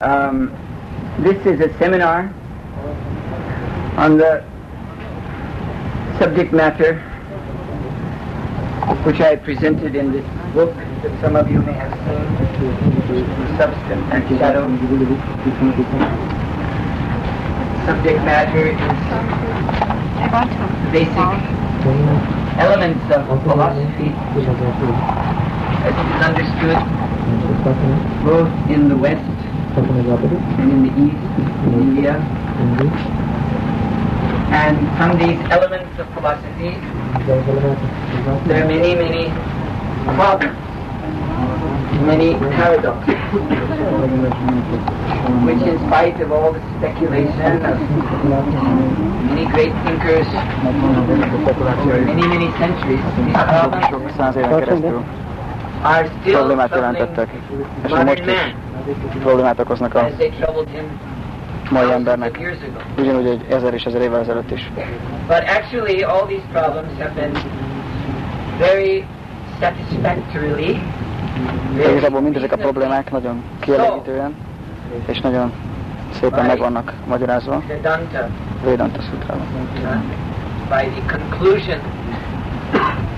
Um, this is a seminar on the subject matter which I presented in this book that some of you may have seen, Substance and Shadow. Subject matter is the basic elements of philosophy as it is understood both in the West and in the East, in India. And from these elements of philosophy, there are many, many problems, many paradoxes, which in spite of all the speculation of many great thinkers for many, many centuries, these problems Sok száz éven keresztül are still problémát troubling jelentettek, és modern man problémát okoznak a mai embernek, ugyanúgy egy ezer és ezer évvel ezelőtt is. But actually, all these problems have been very satisfactorily, De very igazából mindezek a problémák nagyon kielégítően és nagyon szépen meg vannak magyarázva Vedanta, Sutrában. by the conclusion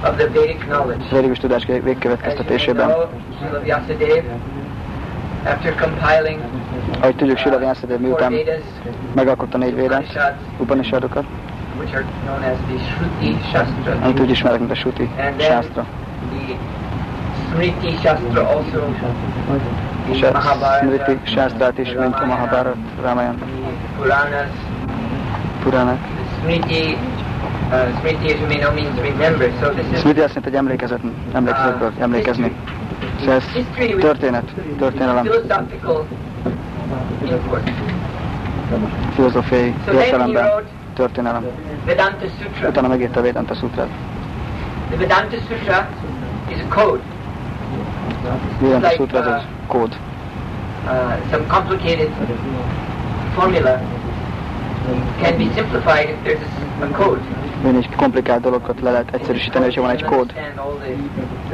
of the Vedic knowledge. Védikus tudás végkövetkeztetésében, know, Srila Vyasadeva, after compiling ahogy tudjuk, Sila Vyasadeva four miután megalkotta négy védát, Upanishadokat, which are known as the Shruti Shastra, amit úgy ismerek, mint a then Shastra, the Smriti Shastra also, és a Smriti Shastrát is, mint a Mahabharat, Ramayan, Puranas, Puranak. Smriti, uh, Smriti as you may know means remember. So this is Smriti azt jelenti, hogy emlékezet, emlékezetből emlékezni. Ez history with történet, történelem, philosophical filozófiai So then he értelemben történelem. Vedanta Sutra. Utána megírta a Vedanta Sutrát. The Vedanta Sutra is a code, Vedanta Sutra az egy kód. uh, some complicated formula can be simplified if there's a, a code. Egy komplikált dolgokat le lehet egyszerűsíteni, hogyha van egy kód.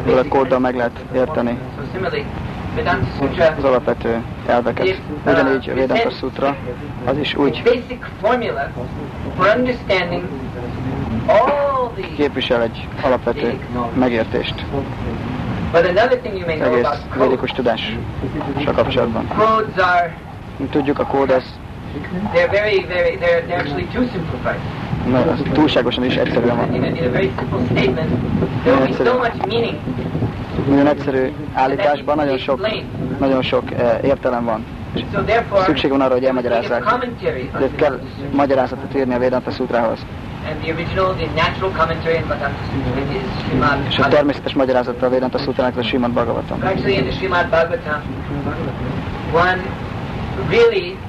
Ezzel a kóddal meg lehet érteni az alapvető elveket. Ugyanígy a Vedanta Sutra az is úgy képvisel egy alapvető megértést az egész védikus tudással kapcsolatban. Mint tudjuk, a kód az, na, az túlságosan is egyszerűen van. Much meaning Nagyon egyszerű állításban nagyon sok, nagyon sok eh, értelem van. Szükség van arra, hogy elmagyarázzák. De kell magyarázatot írni a Vedanta Sutrához. And the original, the natural commentary on Vedanta Sutra is Srimad És a természetes magyarázata a Vedanta Sutrának a Bhagavatam. Srimad Bhagavatam,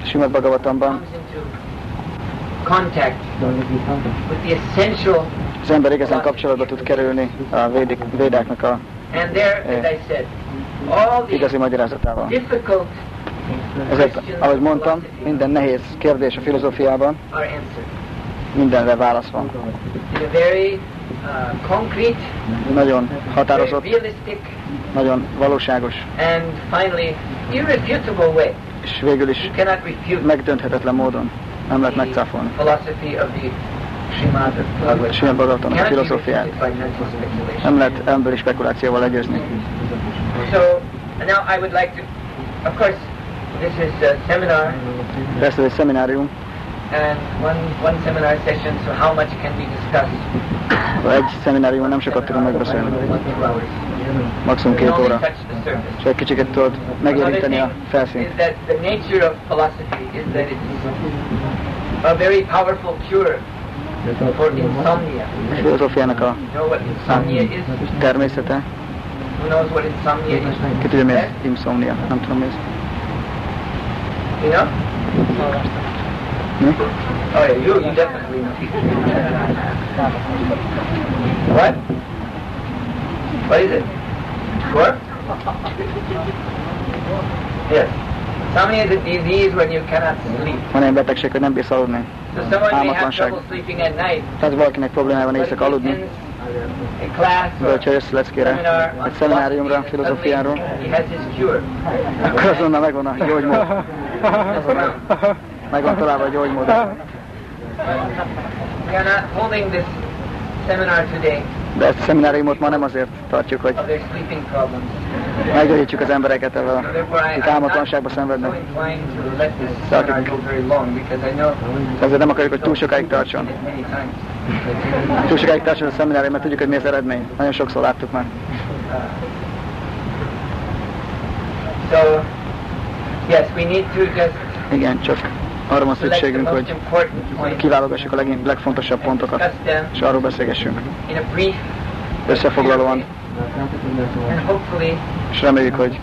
Simad Bhagavatamban contact with the essential, az ember igazán kapcsolatba tud kerülni a védik, védáknak a and there, as I said, all the igazi magyarázatával. Ezért, ahogy mondtam, minden nehéz kérdés a filozófiában, mindenre válasz van. very uh, concrete, Nagyon határozott, realistic, nagyon valóságos, and finally irrefutable way. és végül is megdönthetetlen módon nem lehet megcáfolni. Srimad Bhagavatam. A filozófiát. Nem lehet emberi spekulációval legyőzni. So now I would like to, of course, this is a seminar ez egy szeminárium, and one one seminar session. So how much can we discuss? egy szemináriumon nem sokat tudunk megbeszélni. One two hours. Maximum We can két only óra. touch the surface. És egy kicsit tudod Another megérinteni a thing is felszínt. that the nature of philosophy is that it's a very powerful cure for insomnia. A filozófiának a You know what insomnia is? természete. Who knows what insomnia is? Ki tudja, mi ez? Insomnia. Nem tudom, mi ez. You know? Mi? Oh yeah, you, you definitely know. what? What is it? What? Yes. Insomnia is a disease when you cannot sleep. Van ilyen betegség, hogy nem bírsz aludni. So Álmatlanság. Tehát valakinek problémája van éjszaka aludni, tends a class or bölcsőjössz leckére, egy szemináriumra, filozófiáról, akkor azonnal megvan a gyógymód. Megvan találva a gyógymód. We are not holding this seminar today De ezt a szemináriumot ma nem azért tartjuk, hogy meggyógyítsuk az embereket I'm not álmatlanságba szenvednek. know Ezért nem akarjuk, hogy túl sokáig tartson. Túl sokáig tartson a szeminárium, mert tudjuk, hogy mi az eredmény. Nagyon sokszor láttuk már. So yes, we need to just Igen, csak arra van szükségünk, hogy kiválogassuk a leg, legfontosabb pontokat, és arról beszélgessünk. a Összefoglalóan, és reméljük, hogy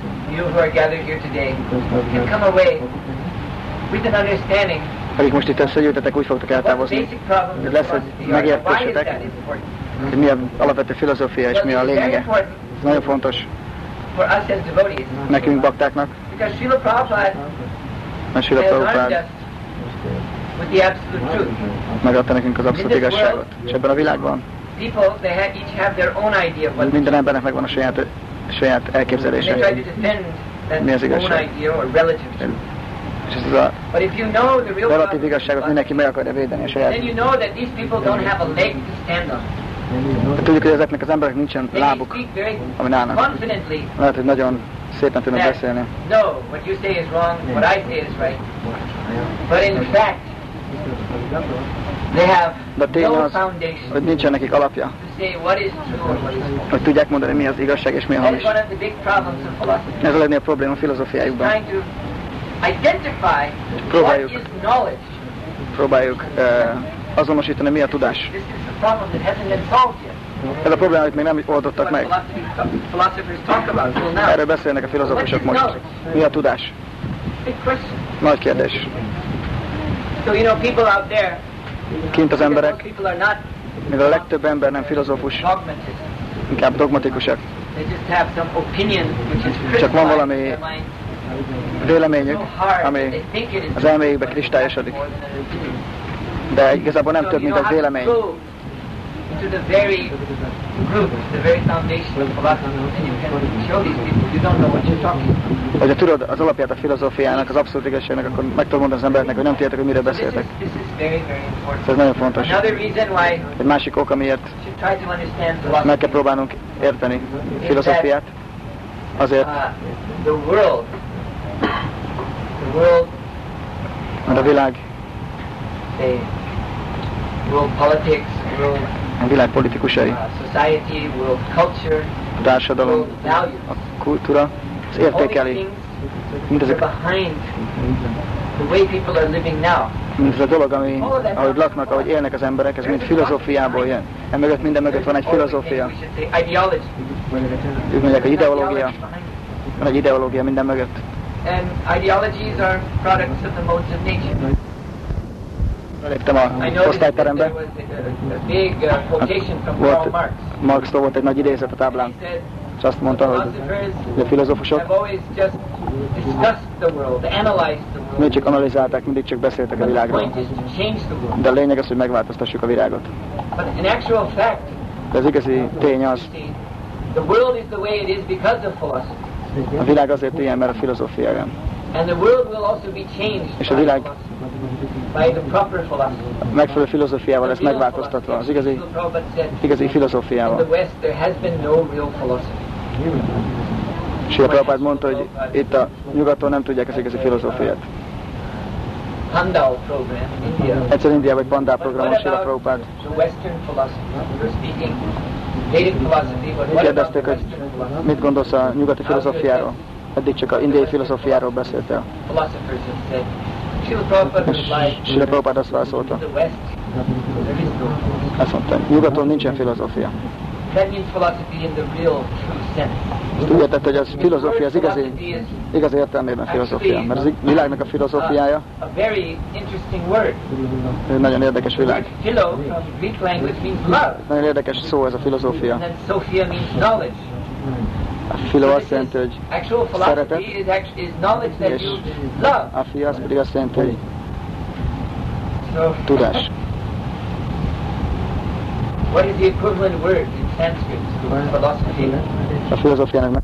akik most itt összegyűjtetek, úgy fogtok eltávozni, hogy lesz egy megértésetek, hogy mi az alapvető filozófia és mi a lényege. Ez nagyon fontos nekünk, baktáknak, because Srila Prabhupada megadta nekünk az abszolút igazságot. És ebben a világban People, they ha- each have their own idea of what minden embernek megvan a saját, saját elképzelése. Mi az igazság? És ez a But if you know the real relatív igazságot mindenki meg akarja védeni a saját. then you know that these people don't have a leg to stand on. De tudjuk, hogy ezeknek az embereknek nincsen lábuk, amin állnak. Lehet, hogy nagyon szépen tudnak beszélni. no, what you say is wrong, what I say is right. But in fact, they have De tény az, foundation hogy nincsen nekik alapja, hogy tudják mondani, mi az igazság és mi a hamis. Ez a legnagyobb probléma a filozófiájukban. Próbáljuk. Próbáljuk uh, azonosítani, mi a tudás. Ez a probléma, amit még nem oldottak meg. Erről beszélnek a filozófusok most. Mi a tudás? Nagy kérdés. Kint az emberek, mivel a legtöbb ember nem filozófus, inkább dogmatikusak. Csak van valami Véleményük, ami az elméjükbe kristályosodik. De igazából nem több, mint az have to the very root, the very foundation of philosophy, and you can show these people you don't know what you're talking about. Hogyha tudod az alapját a filozófiának, az abszolút igazságnak, akkor meg tudod mondani az embereknek, hogy nem tudjátok, hogy miről beszéltek. this is very, very important. Ez nagyon fontos. Another reason why Egy másik ok, amiért you should try to understand meg kell próbálnunk érteni filozófiát, azért, uh, the world, mert a világ, world politics, world a világ politikusai, a társadalom, a kultúra, az értékeli mindezek, mindez a dolog, ami, ahogy laknak, ahogy élnek az emberek, ez mind filozófiából jön. Emögött minden mögött van egy filozófia. Ők mondják, hogy ideológia, van egy ideológia minden mögött. And ideologies are products of the modes of nature. Léptem I a osztályterembe, uh, quotation from What? Karl Marx. Marxtól volt egy nagy idézet a táblán, és azt mondta, hogy a filozófusok mindig csak analizálták, mindig csak beszéltek a világról. De a lényeg az, hogy megváltoztassuk a világot. De az igazi tény az, a világ azért ilyen, mert a filozófia changed És a világ a megfelelő filozófiával lesz real megváltoztatva. Az igazi, igazi filozófiával. Sila Prabhupád mondta, hogy itt a nyugaton nem tudják az igazi filozófiát. Egyszer Indiában egy pandál programon about Prabhupád kérdezték, hogy mit gondolsz a nyugati filozófiáról. Eddig csak a indiai filozófiáról beszéltél. Srila Prabhupád azt válaszolta. Azt mondta, nyugaton nincsen filozófia. Ezt úgy értette, hogy az filozófia, az igazi, igazi értelmében filozófia. Mert az világnak a filozófiája egy nagyon érdekes világ. Nagyon érdekes szó ez a filozófia. A filo So azt jelenti, hogy szeretet. love. a fia az pedig azt jelenti, hogy So tudás. what is the equivalent word in Sanskrit to philosophy. A filozófiának meg...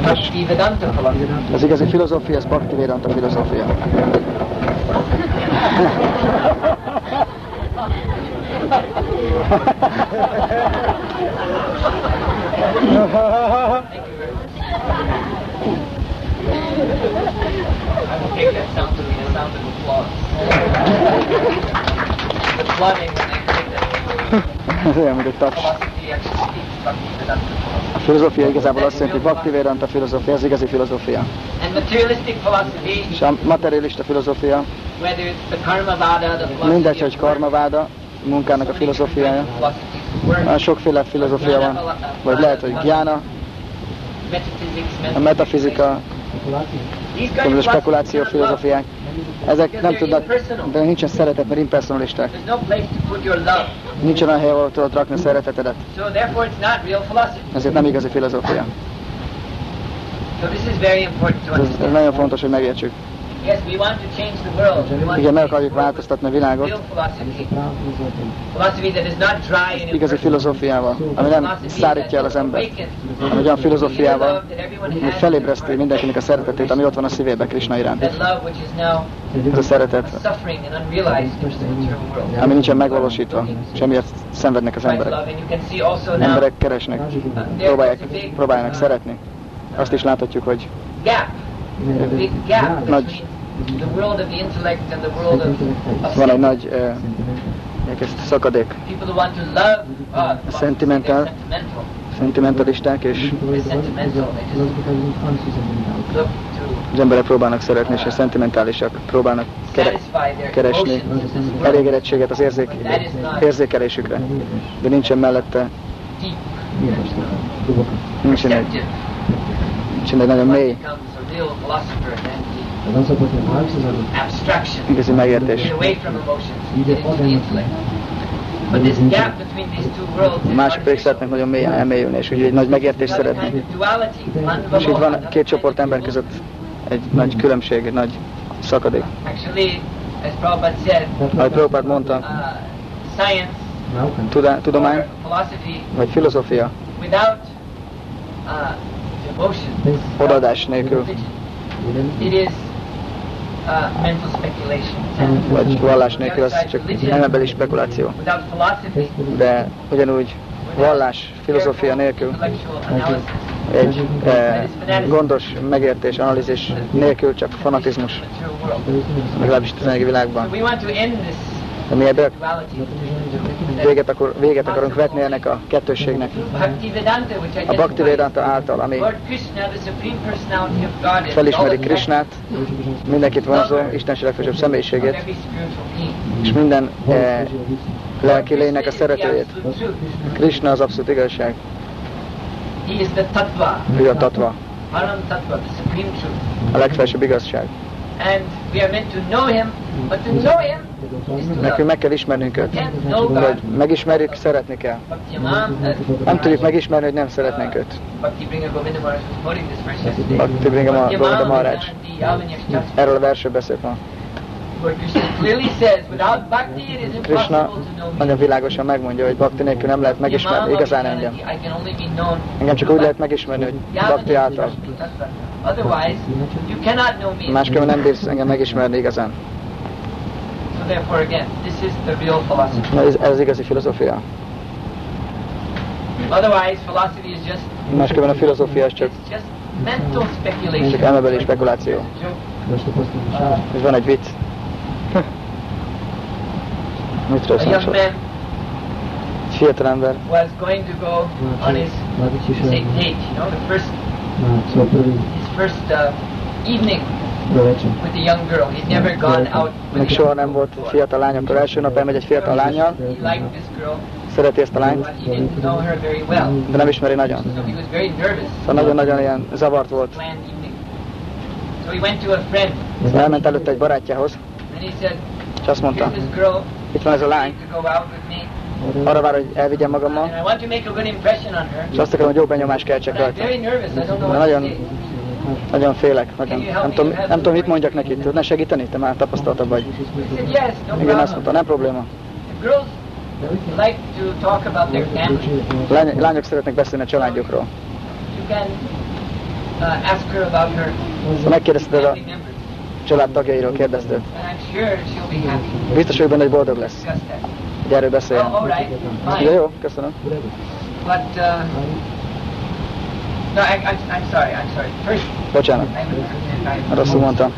Bhaktivedanta philosophy. Az igazi filozófia, az Bhakti Vedanta filozófia. I will take that sound to be the sound of applause. the flooding when they take that Ez olyan, mint egy taps. A filozófia igazából azt jelenti, hogy Bhakti Vedanta filozófia, az igazi filozófia. And materialistic philosophy, És a materialista filozófia, whether it's the karma vada, the philosophy mindegy, hogy karmaváda, munkának a filozófiája, Olyan sokféle filozófia van, vagy lehet, hogy gyána, a metafizika, of spekuláció filozófiák. Ezek nem tudnak, de nincsen szeretet, mert impersonalisták. Nincsen olyan hely, ahol tudod rakni a szeretetedet. Ezért nem igazi filozófia. Ez, ez nagyon fontos, hogy megértsük. Igen, meg akarjuk változtatni a világot. Igazi filozófiával, ami nem szárítja el az embert, hanem egy olyan filozófiával, ami felébreszti mindenkinek a szeretetét, ami ott van a szívébe Krishna iránt. Ez a szeretet, ami nincsen megvalósítva, és emiatt szenvednek az emberek. Emberek keresnek, próbálják, próbálnak szeretni. Azt is láthatjuk, hogy Nagy- the world of the intellect and the world of, of van egy nagy eh, elkezd szakadék. people who want to love God, who want to say Sentimental. sentimental, Szentimentalisták, és az emberek próbálnak szeretni, és a szentimentálisak próbálnak kere- keresni elégedettséget az érzék, érzékelésükre, de nincsen mellette, nincsen egy, nincsen egy nagyon One mély, becomes a than the abstraction. igazi megértés. Get away from emotions, get into the intellect. But this gap between these two worlds A is mások pedig szeretnek nagyon mélyen elmélyülni, és úgy egy nagy megértést duality, És itt van két csoport ember között egy nagy különbség, egy nagy szakadék. Actually, as Prabhupada said, Ahogy Prabhupád mondta, uh, science tudá, tudomány vagy filozófia without uh, odaadás nélkül, it is uh, mental speculation. Vagy vallás nélkül, az csak elmebeli spekuláció. De ugyanúgy vallás, filozófia nélkül, egy eh, gondos megértés, analízis nélkül csak fanatizmus, legalábbis a világban. De mi ebből. Véget, akar, véget akarunk vetni ennek a kettősségnek. Bhaktivedanta, A Bhakti identifies Vedanta által, ami felismeri Krishnát, mindenkit vonzó, Istenség legfelsőbb of személyiségét, és minden eh, lelki lénynek a szeretőjét. Krishna az abszolút igazság, ő a tatva, a legfelsőbb igazság. We are meant to know him, but to know him is to Nekünk meg kell ismernünk őt. God. megismerjük, szeretni kell. Uh, Nem tudjuk megismerni, hogy nem szeretnénk őt. Bhakti Bringer Govinda Maharaj. Erről a versről beszélt ma. Krishna nagyon világosan megmondja, hogy bhakti nélkül nem lehet megismerni igazán engem. Engem csak úgy lehet megismerni, hogy bhakti által. Otherwise, you cannot know me. Másképpen nem bírsz engem megismerni igazán. So therefore, again, this is the real philosophy. Na, ez, ez igazi filozófia. Otherwise, philosophy is just Másképpen a filozófia az csak, just mental csak speculation. elmebeli spekuláció. Joke. És van egy vicc. Mit A young szól? man Egy fiatal ember was going to go on his say date, you know, the first his first uh, evening with a young girl. He'd never gone out with még soha nem volt fiatal lány, akkor első nap elmegy egy fiatal lányjal, He liked this girl, szereti ezt a lányt, but he didn't know her very well. de nem ismeri nagyon. Szóval nagyon-nagyon ilyen zavart volt. Szóval elment előtte egy barátjához, és azt mondta, "Here's this girl. itt van ez a lány, arra vár, hogy elvigyem magammal, and I want to make a good impression on her. és azt akarom, hogy jó benyomást keltsek rajta. De nagyon. Nagyon félek, nagyon, nem, tudom, nem tudom, mit mondjak neki, tudná segíteni? Te már tapasztaltabb vagy. Igen, azt mondta, nem probléma. Lány, lányok szeretnek beszélni a családjukról. Uh, Ha megkérdezted a család tagjairól, kérdezted. Biztos vagyok benne, hogy boldog lesz, hogy erről beszéljen. Jó, köszönöm. No, I, I'm, I'm sorry. I'm sorry. First, Bocsánat. I, I, Rosszul mondtam.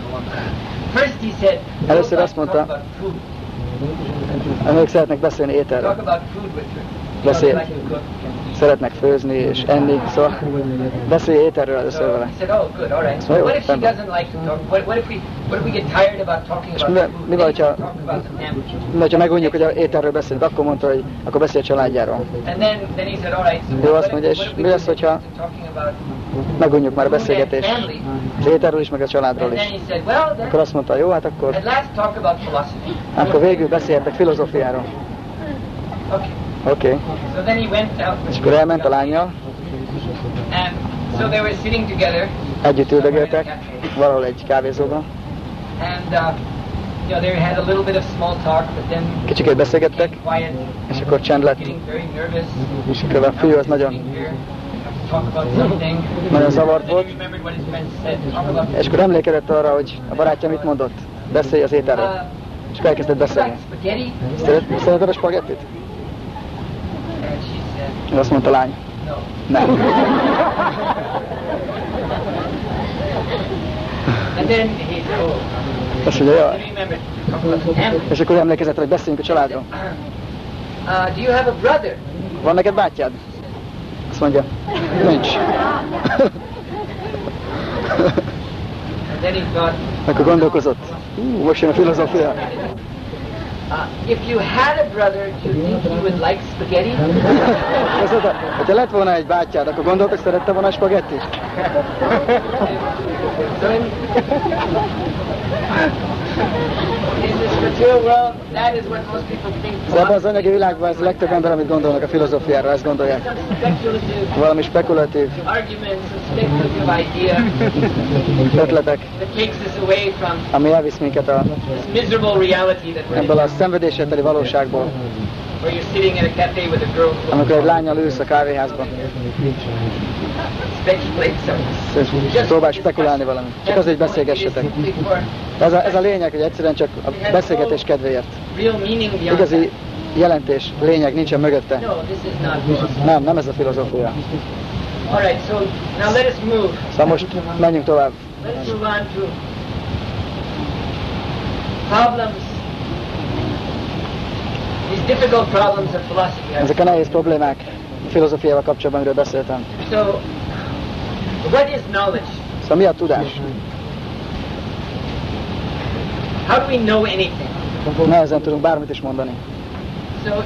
First he said, Először "Don't azt mondta-. Önök szeretnek beszélni Talk ételről. Beszél. Szeretnek főzni és enni, szóval beszélj ételről először vele. about talking És mi- the food? mi Then vagy, you ha- talk about the family. Na, ha megunjuk, hogy a ételről beszélünk, akkor mondta, hogy akkor beszélj a családjáról. Jó, azt mondja, és mi lesz, hogyha megunjuk már a beszélgetést az ételről is, meg a családról is. Akkor azt mondta, jó, hát akkor, akkor végül beszéltek filozófiáról. Okay. Oké. Okay. So then he went out. És akkor elment a lányjal, And so they were sitting together, együtt üldögéltek, valahol egy kávézóban. and uh, you know they had a little bit of small talk, but then Kicsikét beszélgettek, quiet, és akkor csend lett. very nervous. És akkor a fiú az nagyon, nagyon zavart volt, és akkor emlékezett arra, hogy a barátja mit mondott. Beszélj az ételről. Uh, És akkor elkezdett beszélni. Szereted a spagettit? És azt mondta a lány, nem. Azt mondja, family. És akkor emlékezett, hogy beszéljünk a családról. Uh, do you have a brother? Van neked bátyád? Azt mondja, nincs. Thought, Akkor gondolkozott. Hú, most jön a filozófia. Uh, if you had a brother, do you think he would like spaghetti? Hogyha lett volna egy bátyád, akkor gondolt, hogy szerette volna a spagettit? De ebben az anyagi világban ez a legtöbb ember, amit gondolnak a filozófiára, ezt gondolják. Valami spekulatív. ötletek, ami elvisz minket a, this miserable reality that we're ebből a szenvedéssel teli valóságból, amikor egy lányjal ülsz a kávéházban, speculates something. és próbál spekulálni valamit. Csak azért beszélgessetek. Ez a, ez a lényeg, hogy egyszerűen csak a beszélgetés kedvéért. Igazi jelentés, lényeg nincsen mögötte. Nem, nem ez a filozófia. Szóval most menjünk tovább. Ezek a nehéz problémák a filozófiával kapcsolatban, amiről beszéltem. What is knowledge? Szóval mi a tudás? How do we know anything? Nehezen tudunk bármit is mondani. So,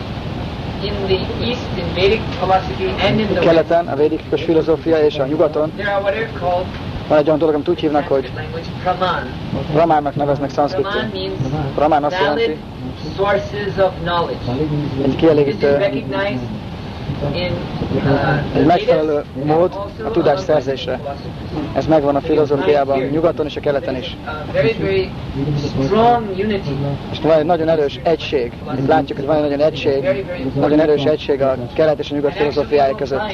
in the East, in Vedic philosophy, and in the Keleten, a védikus filozófia és a nyugaton there are what are called van egy olyan dolog, amit úgy hívnak, hogy Sanskrit language praman. Ramánnak neveznek Praman szanszkritul. means Ramán azt jelenti, egy kielégítő, egy megfelelő Vedas mód also a tudás szerzésre. Ez megvan a filozófiában, nyugaton és a keleten is. Uh. És van egy nagyon erős egység. Itt látjuk, hogy van egy nagyon egység, nagyon erős egység a kelet és a nyugat filozófiája között. uh,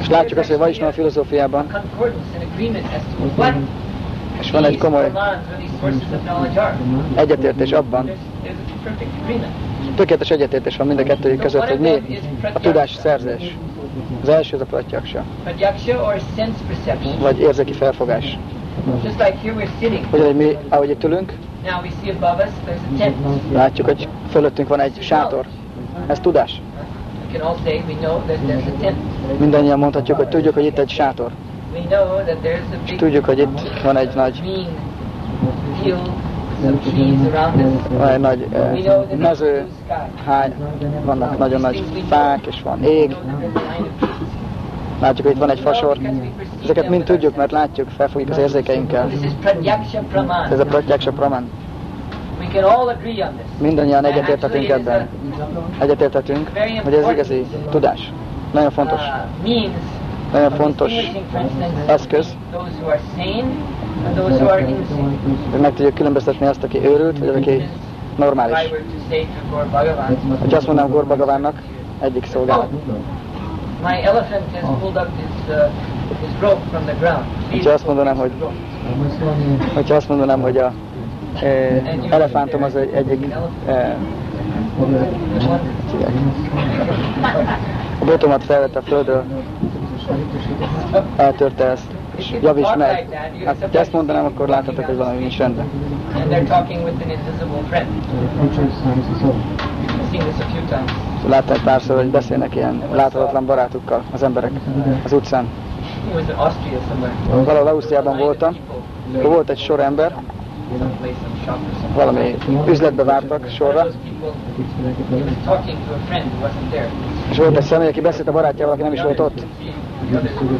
És látjuk azt, hogy a Vaisnava filozófiában, és van egy komoly egyetértés abban, tökéletes egyetértés van mind a kettőjük között, hogy mi a tudás szerzés. Az első az a pratyaksha, vagy érzéki felfogás. Just like here we're sitting. Ugyanúgy mi, ahogy itt ülünk, Now we see above us there's a tent. látjuk, hogy fölöttünk van egy sátor. Ez tudás. Mindannyian mondhatjuk, hogy tudjuk, hogy itt egy sátor. És tudjuk, hogy itt van egy nagy, van egy nagy mező, hány, vannak nagyon nagy fák, és van ég. Látjuk, hogy itt van egy fasor. Ezeket mind tudjuk, mert látjuk, felfogjuk az érzékeinkkel. Ez a pratyaksha praman. Mindannyian egyetértetünk ebben. Egyetértetünk, hogy ez igazi tudás. Nagyon fontos. Uh, Nagyon fontos eszköz, Hogy meg tudjuk különböztetni azt, aki őrült, vagy az, aki normális. I were to say to Gaur Bhagavan, Ha azt mondanám Gorbagavánnak, egyik szolgálat. my elephant has pulled up his, uh, his rope from the ground. Please Ha azt mondanám, hogy, hogyha azt mondanám, hogy a e, elefántom az egy, egyik e, a botomat felvette a földről, eltörte ezt, javíts meg. Hát, ha ezt mondanám, akkor láthatok, hogy valami nincs rendben. Láttam egy párszor, hogy beszélnek ilyen láthatatlan barátukkal az emberek az utcán. Valahol Ausztriában voltam, volt egy sor ember, valami üzletbe vártak sorra, és volt egy személy, aki beszélt a barátjával, aki nem is volt ott.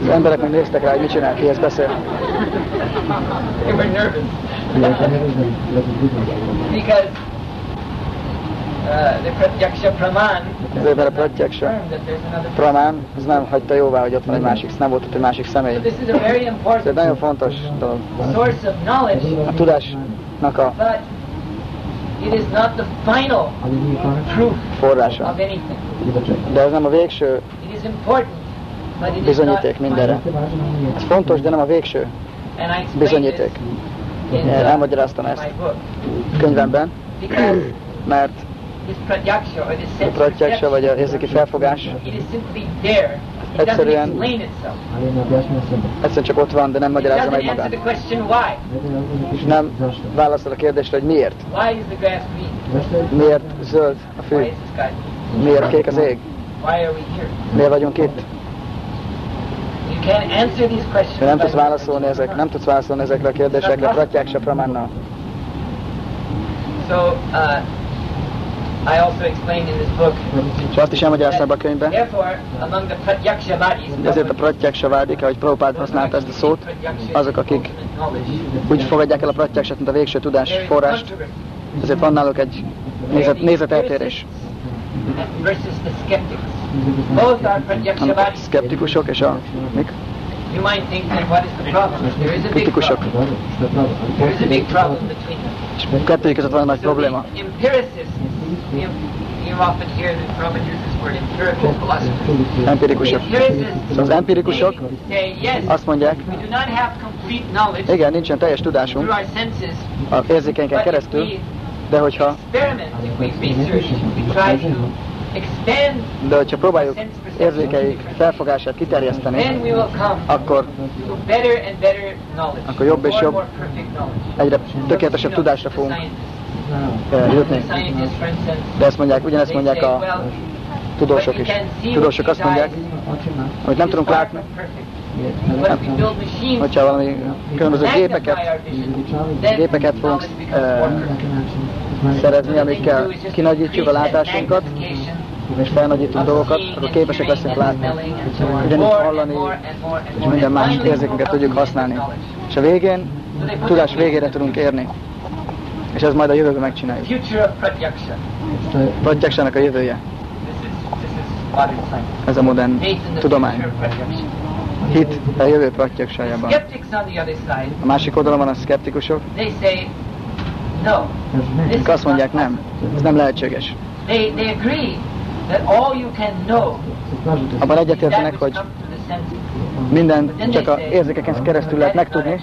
Az emberek meg néztek rá, hogy mit csinál, kihez beszél. because uh, the Pratyaksha Praman Az ember a Pratyaksha Pramán, az nem hagyta jóvá, hogy ott van egy másik, nem volt ott egy másik személy. So Ez egy nagyon fontos dolog. A tudásnak a but it is not the final proof forrása. of anything. De ez nem a végső It is important, but it is not bizonyíték mindenre. Ez fontos, de nem a végső bizonyíték. Én elmagyaráztam ezt könyvemben, mert a pratyaksha vagy a érzéki felfogás Egyszerűen- egyszerűen csak ott van, de nem magyarázza meg magát. És nem válaszol a kérdésre, hogy miért. Miért zöld a fű? Miért kék az ég? Miért vagyunk itt? You can't answer these questions. De nem tudsz válaszolni ezek, nem tudsz válaszolni ezekre a kérdésekre Pratyák se Pramánnal. So, uh, I also explained in this book. És azt is elmagyaráztam a könyvben, ezért a Pratyák se vádik, ahogy Prabhupád használta ezt a szót, azok, akik úgy fogadják el a Pratyák mint a végső tudás forrást, ezért van náluk egy nézet, nézeteltérés. A szkeptikusok és a mik? You might think that what is the problem? There is a big kritikusok. problem. There is a big problem between them. És kettőjük között van egy nagy probléma. Empirikusok. Szóval az empirikusok azt mondják, we do not have complete knowledge igen, nincsen teljes tudásunk az but if keresztül, de hogyha, de hogyha próbáljuk érzékeik felfogását kiterjeszteni, akkor Akkor jobb és jobb, egyre tökéletesebb tudásra fogunk eh, jutni. De ezt mondják, ugyanezt mondják a tudósok is. Tudósok azt mondják, hogy nem tudunk látni, machines hogyha valami különböző gépeket gépeket fogunk eh, szerezni, amikkel kinagyítjuk a látásunkat, és felnagyítunk dolgokat, akkor képesek leszünk látni, ugyanígy hallani, és minden más érzékünket tudjuk használni. És a végén, tudás végére tudunk érni. És ez majd a jövőben megcsináljuk. Pratyaksának a jövője. Ez a modern tudomány. Hit a jövő pratyaksájában. A másik oldalon van a szkeptikusok, they say, no. This akik is azt mondják, nem, ez nem lehetséges. Abban egyetértenek, hogy minden csak a érzékeken keresztül lehet "That's not megtudni,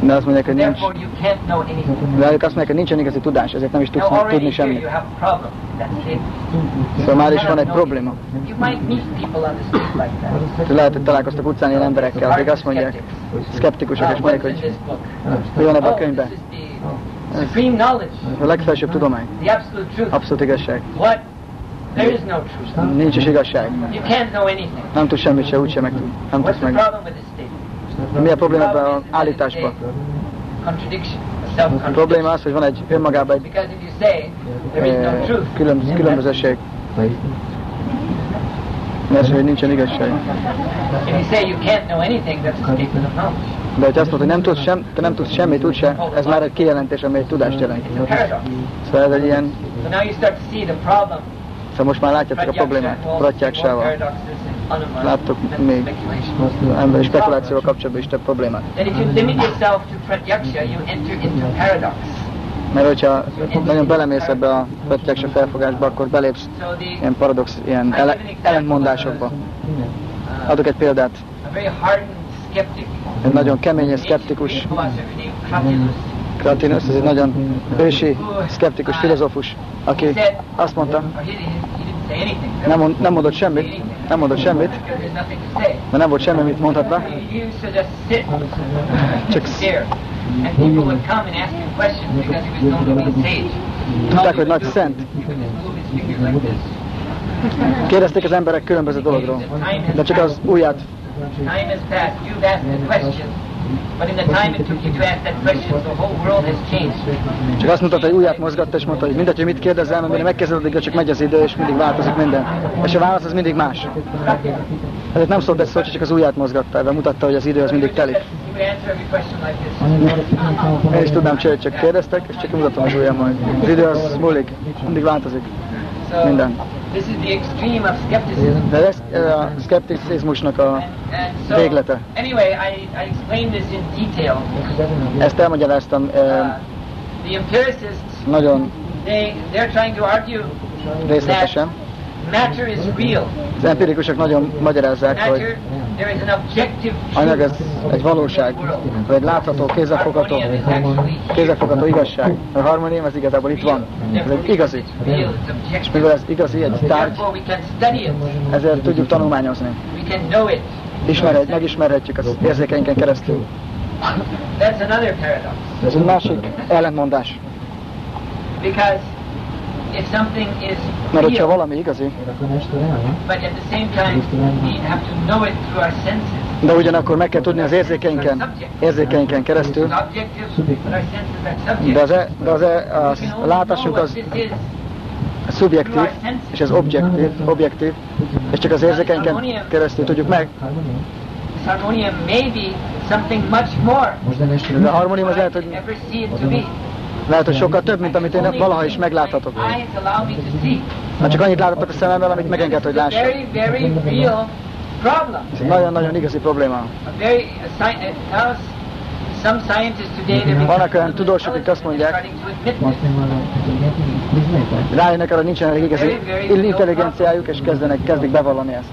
de azt mondják, hogy nincs. De ők azt mondják, hogy nincsen igazi tudás, ezért nem is tudsz tudni semmit. Szóval már is van egy probléma. Hogy lehet, hogy találkoztak utcán ilyen emberekkel, akik azt mondják, szkeptikusok, és Uh, mondják, hogy mi van ebben a Oh, könyvben. A legfelsőbb tudomány, abszolút igazság. Nincs is igazság. You can't know anything. Nem tudsz semmit se, úgysem meg tud. Nem tudsz meg. with? Mi a probléma ebben az állításban? A A probléma az, hogy van egy önmagában egy Because if you say no eh, truth, külön, különbözőség. Mert hogy nincsen igazság. De ha azt mondod, hogy nem tudsz sem, te nem tudsz semmit úgyse, ez már egy kijelentés, ami egy tudást jelent. Szóval ez egy ilyen, szóval most már látjátok a problémát Anumana láttok még emberi spekulációval kapcsolatban is több problémát. Mert hogyha nagyon belemész ebbe a pratyaksa felfogásba, akkor belépsz ilyen paradox, ilyen ele- ellentmondásokba. uh, Adok egy példát. Nagyon kemény és szkeptikus Kratinus, ez egy nagyon ősi, szkeptikus filozófus, aki azt mondta, nem, mond, nem mondott semmit, nem mondott semmit, mert nem volt semmi, amit mondhatna, Csak- tudták, hogy nagy szent. Kérdezték az emberek különböző dologról, de csak az ujját Time has passed. You've asked the question. But in the time it took you to ask that question, the whole world has changed. Csak azt mutatta, hogy ujját mozgatta, és mondta, hogy mindegy, hogy mit kérdezel, mert mire megkezded, addigra csak megy az idő, és mindig változik minden. És a válasz az mindig más. Ezért nem szólt szó, csak az ujját mozgatta, ebben mutatta, hogy az idő az mindig telik. Én is tudnám csinálni, csak kérdeztek, és csak mutatom az ujjam, hogy az idő az múlik, mindig változik. Minden. This is the extreme of skepticism. De ez, a szkepticizmusnak a Véglete. anyway, I, I explained this in detail. Ezt elmagyaráztam Uh, the empiricists, nagyon they, they're trying to argue részletesen. Matter is real. Az empirikusok nagyon magyarázzák, hogy anyag ez egy valóság, vagy egy látható, kézzelfogható, kézzelfogható igazság. A harmónium az igazából itt van. Ez egy igazi. És mivel ez igazi, egy tárgy, ezért tudjuk tanulmányozni. We can know it. Ismerhet, megismerhetjük az érzékeinken keresztül. Ez egy másik ellentmondás. Because if something is Mert hogyha valami igazi, but at the same time we have to know it through our senses. de ugyanakkor meg kell tudni az érzékeinken, érzékeinken keresztül, de az, e, de az e, a We can only látásunk az szubjektív, és ez objektív, objektív, és csak az érzékeinken keresztül tudjuk meg. De a harmónium az lehet, hogy, lehet, hogy sokkal több, mint amit én valaha is megláthatok. Ha csak annyit láthatok a szememmel, amit megenged, hogy problem. Ez egy nagyon-nagyon igazi probléma. Vannak olyan tudósok, akik azt mondják. Rájönnek arra, nincsen elég igazi intelligenciájuk, és kezdenek, kezdik bevallani ezt.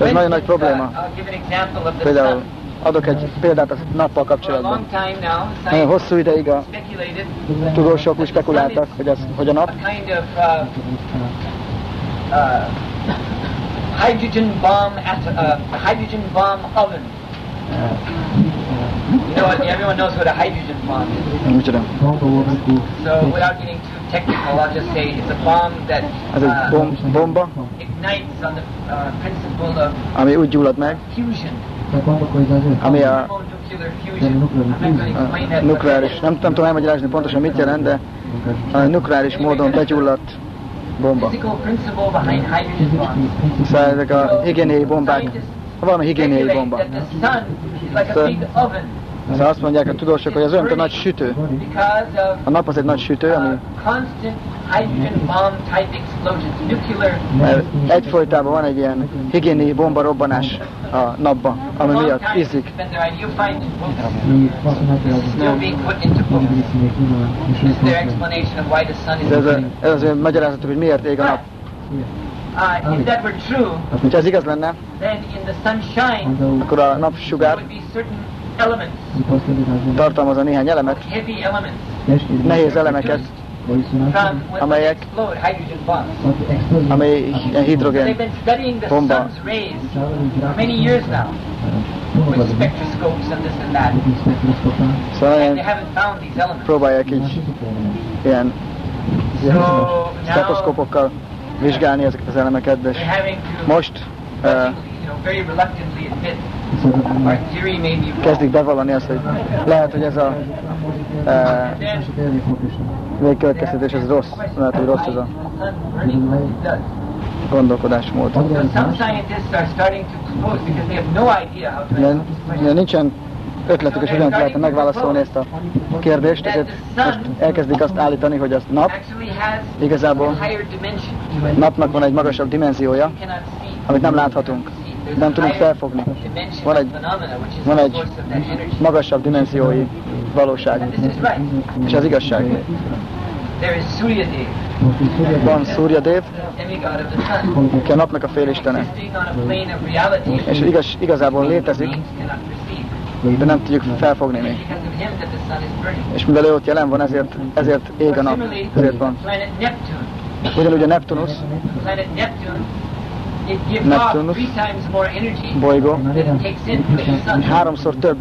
Ez nagyon nagy probléma. Uh, the Például. Adok egy példát a nappal a kapcsolatban. Nagyon hosszú ideig a tudósok úgy spekuláltak, hogy, az, hogy a nap a uh, uh, hydrogen bomb at uh, hydrogen bomb oven. You know, everyone knows what a hydrogen bomb is. So without getting too technical, I'll just say it's a bomb that Ez egy bom, bomba, ignites on the uh, principle of ami úgy gyullad meg, fusion. Ami a, Thermonuclear fusion. I'm not going to a explain that. but nukleáris, nem, nem tudom elmagyarázni pontosan mit jelent, de a nukleáris módon begyulladt bomba. Szóval ezek a higiéniai bombák, valami higiéniai bomba. that Szóval azt mondják a tudósok, hogy az olyan, a nagy sütő. A nap az egy nagy sütő, ami mert egyfolytában van egy ilyen higiéniai bomba robbanás a napba, ami miatt ízik. ez, a, ez az ő magyarázatuk, hogy miért ég a nap. Uh, if that were true, Ha ez igaz lenne, akkor a napsugár elements, tartalmazza néhány elemet, heavy elements, nehéz elemeket, amelyek They've hidrogén. been studying the Bomba. sun's rays for many years now with spectroscopes and this and that, Szóval and they nagyon haven't found these elements. próbálják így ilyen So now stetoszkópokkal vizsgálni ezeket az elemeket, de they're having to most uh, kezdik bevallani azt, hogy lehet, hogy ez a Then végkövetkeztetés ez rossz, lehet, hogy rossz ez a gondolkodásmód. De, nincsen ötletük, és hogyan lehetne megválaszolni ezt a kérdést, ezért most elkezdik azt állítani, hogy az nap Igazából napnak van egy magasabb dimenziója, amit nem láthatunk. Nem tudunk felfogni. Van egy, van egy magasabb dimenziói valóság, és az igazság. Van Surya Dev, aki a napnak a félistene, és igaz, igazából létezik, de nem tudjuk felfogni még. És mivel ő ott jelen van, ezért, ezért ég a nap, ezért van. Ugyanúgy a Neptunus, Neptunus bolygó? háromszor több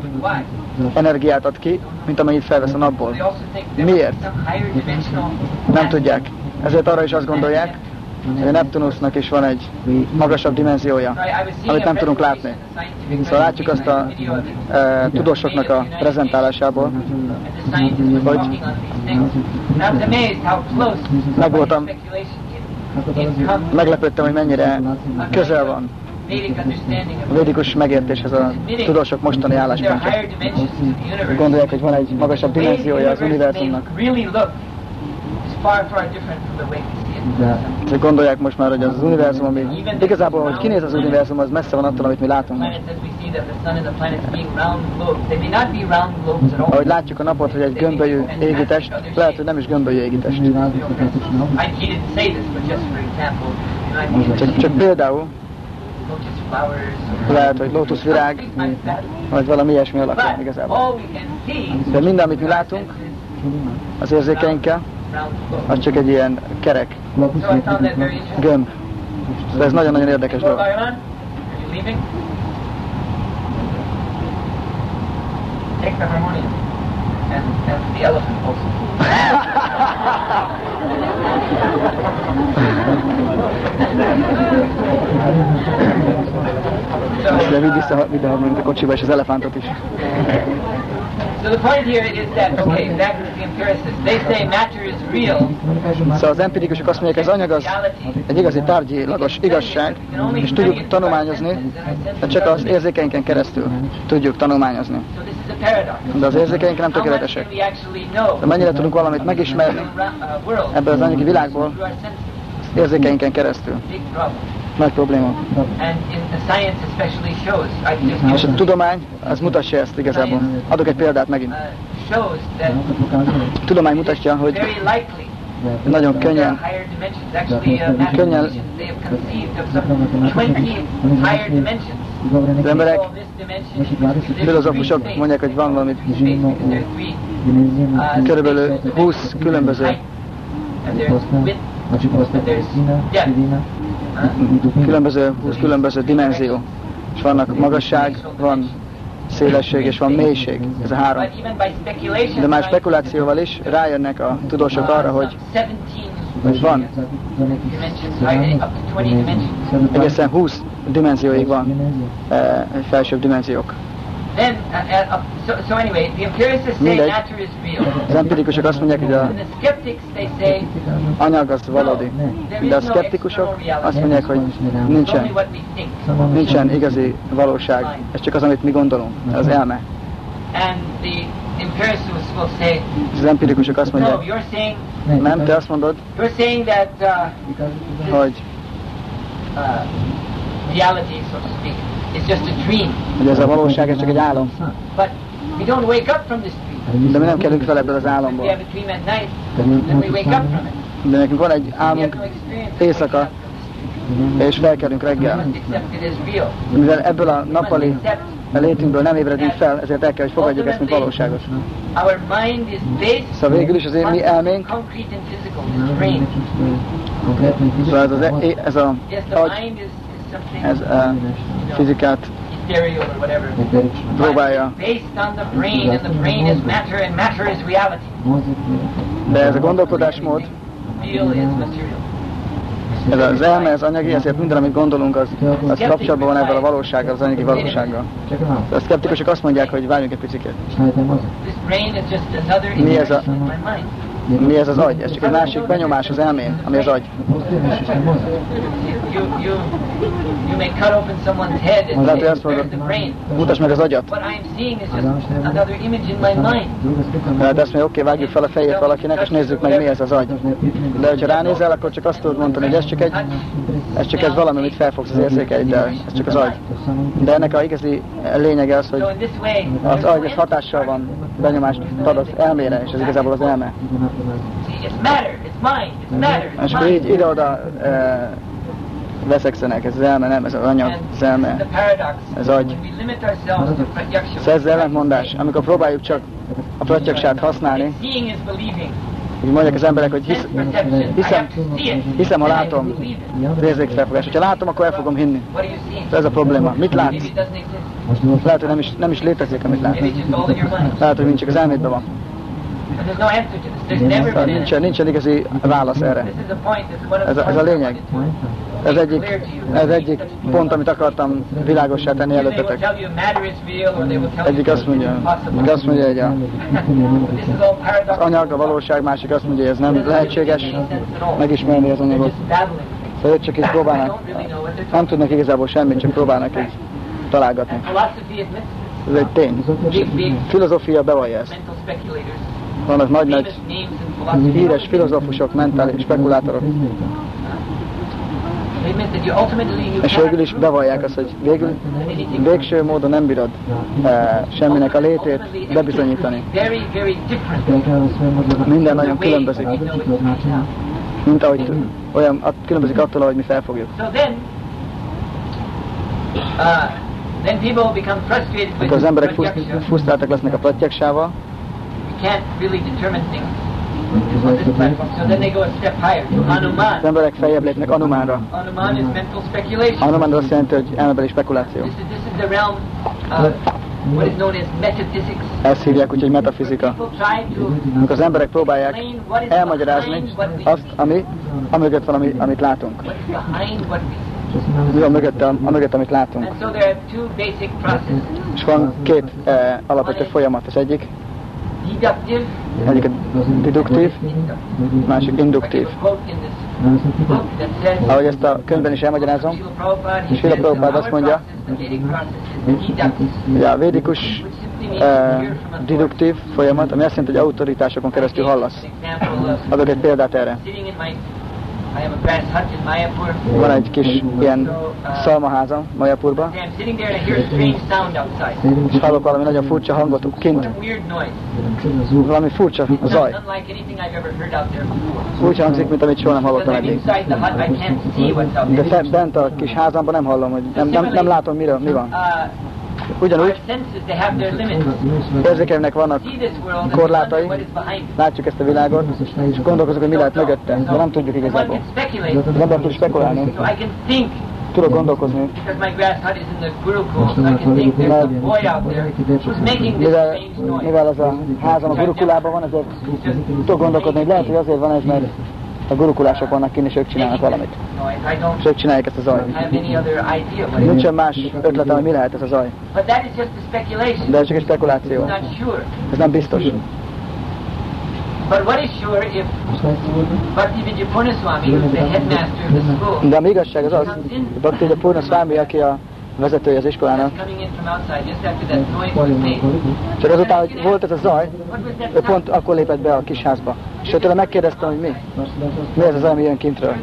energiát ad ki, mint amennyit felvesz a napból. Miért? Nem tudják. Ezért arra is azt gondolják, hogy a Neptunusnak is van egy magasabb dimenziója, amit nem tudunk látni. Szóval látjuk azt a e, tudósoknak a prezentálásából, hogy meg voltam, meglepődtem, hogy mennyire közel van a védikus megértéshez a tudósok mostani álláspontja. Gondolják, hogy van egy magasabb dimenziója az univerzumnak. Csak gondolják most már, hogy az, univerzum, ami igazából, hogy kinéz az univerzum, az messze van attól, amit mi látunk. Ahogy látjuk a napot, hogy egy gömbölyű égitest, lehet, hogy nem is gömbölyű égitest. Csak, csak például, lehet, hogy lótuszvirág, vagy valami ilyesmi alakja igazából. De minden, amit mi látunk, az érzékeinkkel, az csak egy ilyen kerek gömb. De ez nagyon-nagyon érdekes dolog. Take the harmonium and, and the elephant also. De vidd vissza, vidd a kocsiba és az elefántot is. Szóval az empirikusok azt mondják, az anyag az egy igazi tárgyilagos igazság, és tudjuk tanulmányozni, de csak az érzékeinken keresztül tudjuk tanulmányozni. De az érzékeink nem tökéletesek. De mennyire tudunk valamit megismerni ebből az anyagi világból érzékeinken keresztül? Nagy probléma. And in the science especially shows, I just give És a tudomány, az mutatja ezt igazából. Adok egy példát megint. uh, shows that A tudomány mutatja, hogy very likely nagyon könnyen, higher dimensions. Actually, uh, Könnyen- mathematicians, they have conceived of some 20 higher dimensions. az emberek, filozófusok mondják, hogy van valami uh, körülbelül 20 különböző, különböző, 20 különböző dimenzió. És vannak magasság, van szélesség és van mélység. Ez a három. De már spekulációval is rájönnek a tudósok arra, hogy 17 hogy van dimensions, higher, up to 20 dimensions. egészen 20 dimenzióig van eh, felsőbb dimenziók. Then, uh, uh, uh, so, so anyway, the empiricists say Mindegy. matter is real. Az empirikusok azt mondják, hogy a And the skeptics, they say, anyag az valódi. De a szkeptikusok azt mondják, hogy nincsen, think. nincsen igazi valóság. Ez csak az, amit mi gondolunk, az elme. And the empiricists will say, És az empirikusok azt no, mondják, you're saying, nem, te azt mondod, you're saying that uh, hogy, uh, reality, so to speak, is just a dream. hogy ez a valóság, ez csak egy álom. But we don't wake up from this dream. De mi nem kelünk fel ebből az We álomból. have a dream at night, then we wake up from it. De nekünk van egy álmunk éjszaka, és felkelünk reggel. Mivel ebből a nappali accept létünkből nem ébredünk fel, ezért el kell, hogy fogadjuk ezt, mint valóságos. Szóval végül is az én mi elménk, szóval ez, az, e- ez a agy, ez a fizikát próbálja, But it's based on the brain, and the brain is matter, and matter is reality. de ez a gondolkodásmód, ez az elme, ez anyagi, ezért minden, amit gondolunk, az, az kapcsolatban van ezzel a valósággal, az anyagi valósággal. A szkeptikusok azt mondják, hogy várjunk egy picit. This brain is just another Mi ez a- Mi ez az agy? Ez csak egy másik benyomás az elmén, ami az agy. Lehet, hogy azt mondod, "There's the brain. mutasd meg az agyat. Tehát azt mondja, oké, vágjuk fel a fejét valakinek, és nézzük meg, mi ez az agy. De hogyha ránézel, akkor csak azt tudod mondani, hogy ez csak egy, ez csak egy valami, amit felfogsz az érzékeiddel, ez csak az agy. De ennek a igazi lényege az, hogy az agy hatással van, benyomást ad az elmére, és ez igazából az elme. See, it's matter, it's mind, it's matter, És it's akkor így ide-oda e, veszekszenek, ez az elme, nem, ez az anyag, az elme. Ez agy. ez az ellentmondás, amikor próbáljuk csak a pratyaksát használni, így mondják az emberek, hogy hisz, hiszem, hiszem, ha látom, érzékfelfogás. Ha látom, akkor el fogom hinni. What are you seeing? Ez a probléma. Mit látsz? Lehet, hogy nem is, nem is létezik, amit látsz. it's. Lehet, hogy mind csak az elmédben van. Nincsen, nincsen igazi válasz erre. This is a point. This is one of Ez a, ez a lényeg. Ez egyik, ez egyik pont, amit akartam világossá tenni előttetek. Egyik azt mondja, egyik azt mondja, hogy a, az anyag, a valóság, másik azt mondja, hogy ez nem lehetséges megismerni az anyagot. Szóval ők csak így próbálnak, nem tudnak igazából semmit, csak próbálnak így találgatni. Ez egy tény. Filozófia bevallja ezt. Vannak nagy-nagy híres filozófusok, mentális spekulátorok, és végül is bevallják azt, hogy végül, végső módon nem bírod e, semminek a létét bebizonyítani. Minden nagyon különbözik, mint ahogy olyan különbözik attól, ahogy mi felfogjuk. Uh, Akkor az emberek frusztráltak lesznek a pratyaksával, can't really determine things. So then they go a step higher to az emberek feljebb lépnek Anumánra. Hanuman is mental speculation. Hanuman az azt jelenti, hogy elmebeli spekuláció. This is, this is the realm of what is known as metaphysics. Ezt hívják úgy, hogy metafizika. Amikor az emberek próbálják elmagyarázni azt, ami amögött van, ami, amit látunk. Mi van mögött, amögött, amit látunk. És van két eh, alapvető folyamat. Az egyik, egyik deduktív, másik induktív. Ahogy ezt a könyvben is elmagyarázom, És Prabhupada our azt mondja, hogy a védikus authority. deduktív folyamat, ami azt jelenti, hogy autoritásokon keresztül hallasz. Adok egy példát erre. Van egy kis ilyen szalmaházam Majapurban, és hallok valami nagyon furcsa hangot kint. Valami furcsa zaj. Úgy hangzik, mint amit soha nem hallottam eddig. De bent a kis házamban nem hallom, hogy nem, nem, nem látom, miről, mi van. Ugyanúgy. Érzékeimnek vannak korlátai, látjuk ezt a világot, és gondolkozunk, hogy mi lehet mögötte, de nem tudjuk igazából. Az ember tud spekulálni, So I can think, tudok gondolkozni, because my grass hut is in the Gurukul, so I can think there's a boy out there who's making this mivel, strange noise. mivel az a házam a gurukulában van, ezért tudok gondolkodni, hogy lehet, hogy azért van ez, mert a gurukulások vannak kint, és ők csinálnak valamit. És ők csinálják ezt a zajt. Nincsen más ötletem, hogy mi lehet ez a zaj. A. De ez csak egy spekuláció. Ez nem biztos. But what is sure if Bhakti Vijayapurna Swami, who's the headmaster of the school, De ami igazság az az, hogy Bhakti a Purna Swami, aki a vezetője az iskolának, csak azután, hogy volt ez a zaj, ő pont akkor lépett be a kis házba. És tőle megkérdeztem, hogy mi? Mi ez az, ami jön kintről?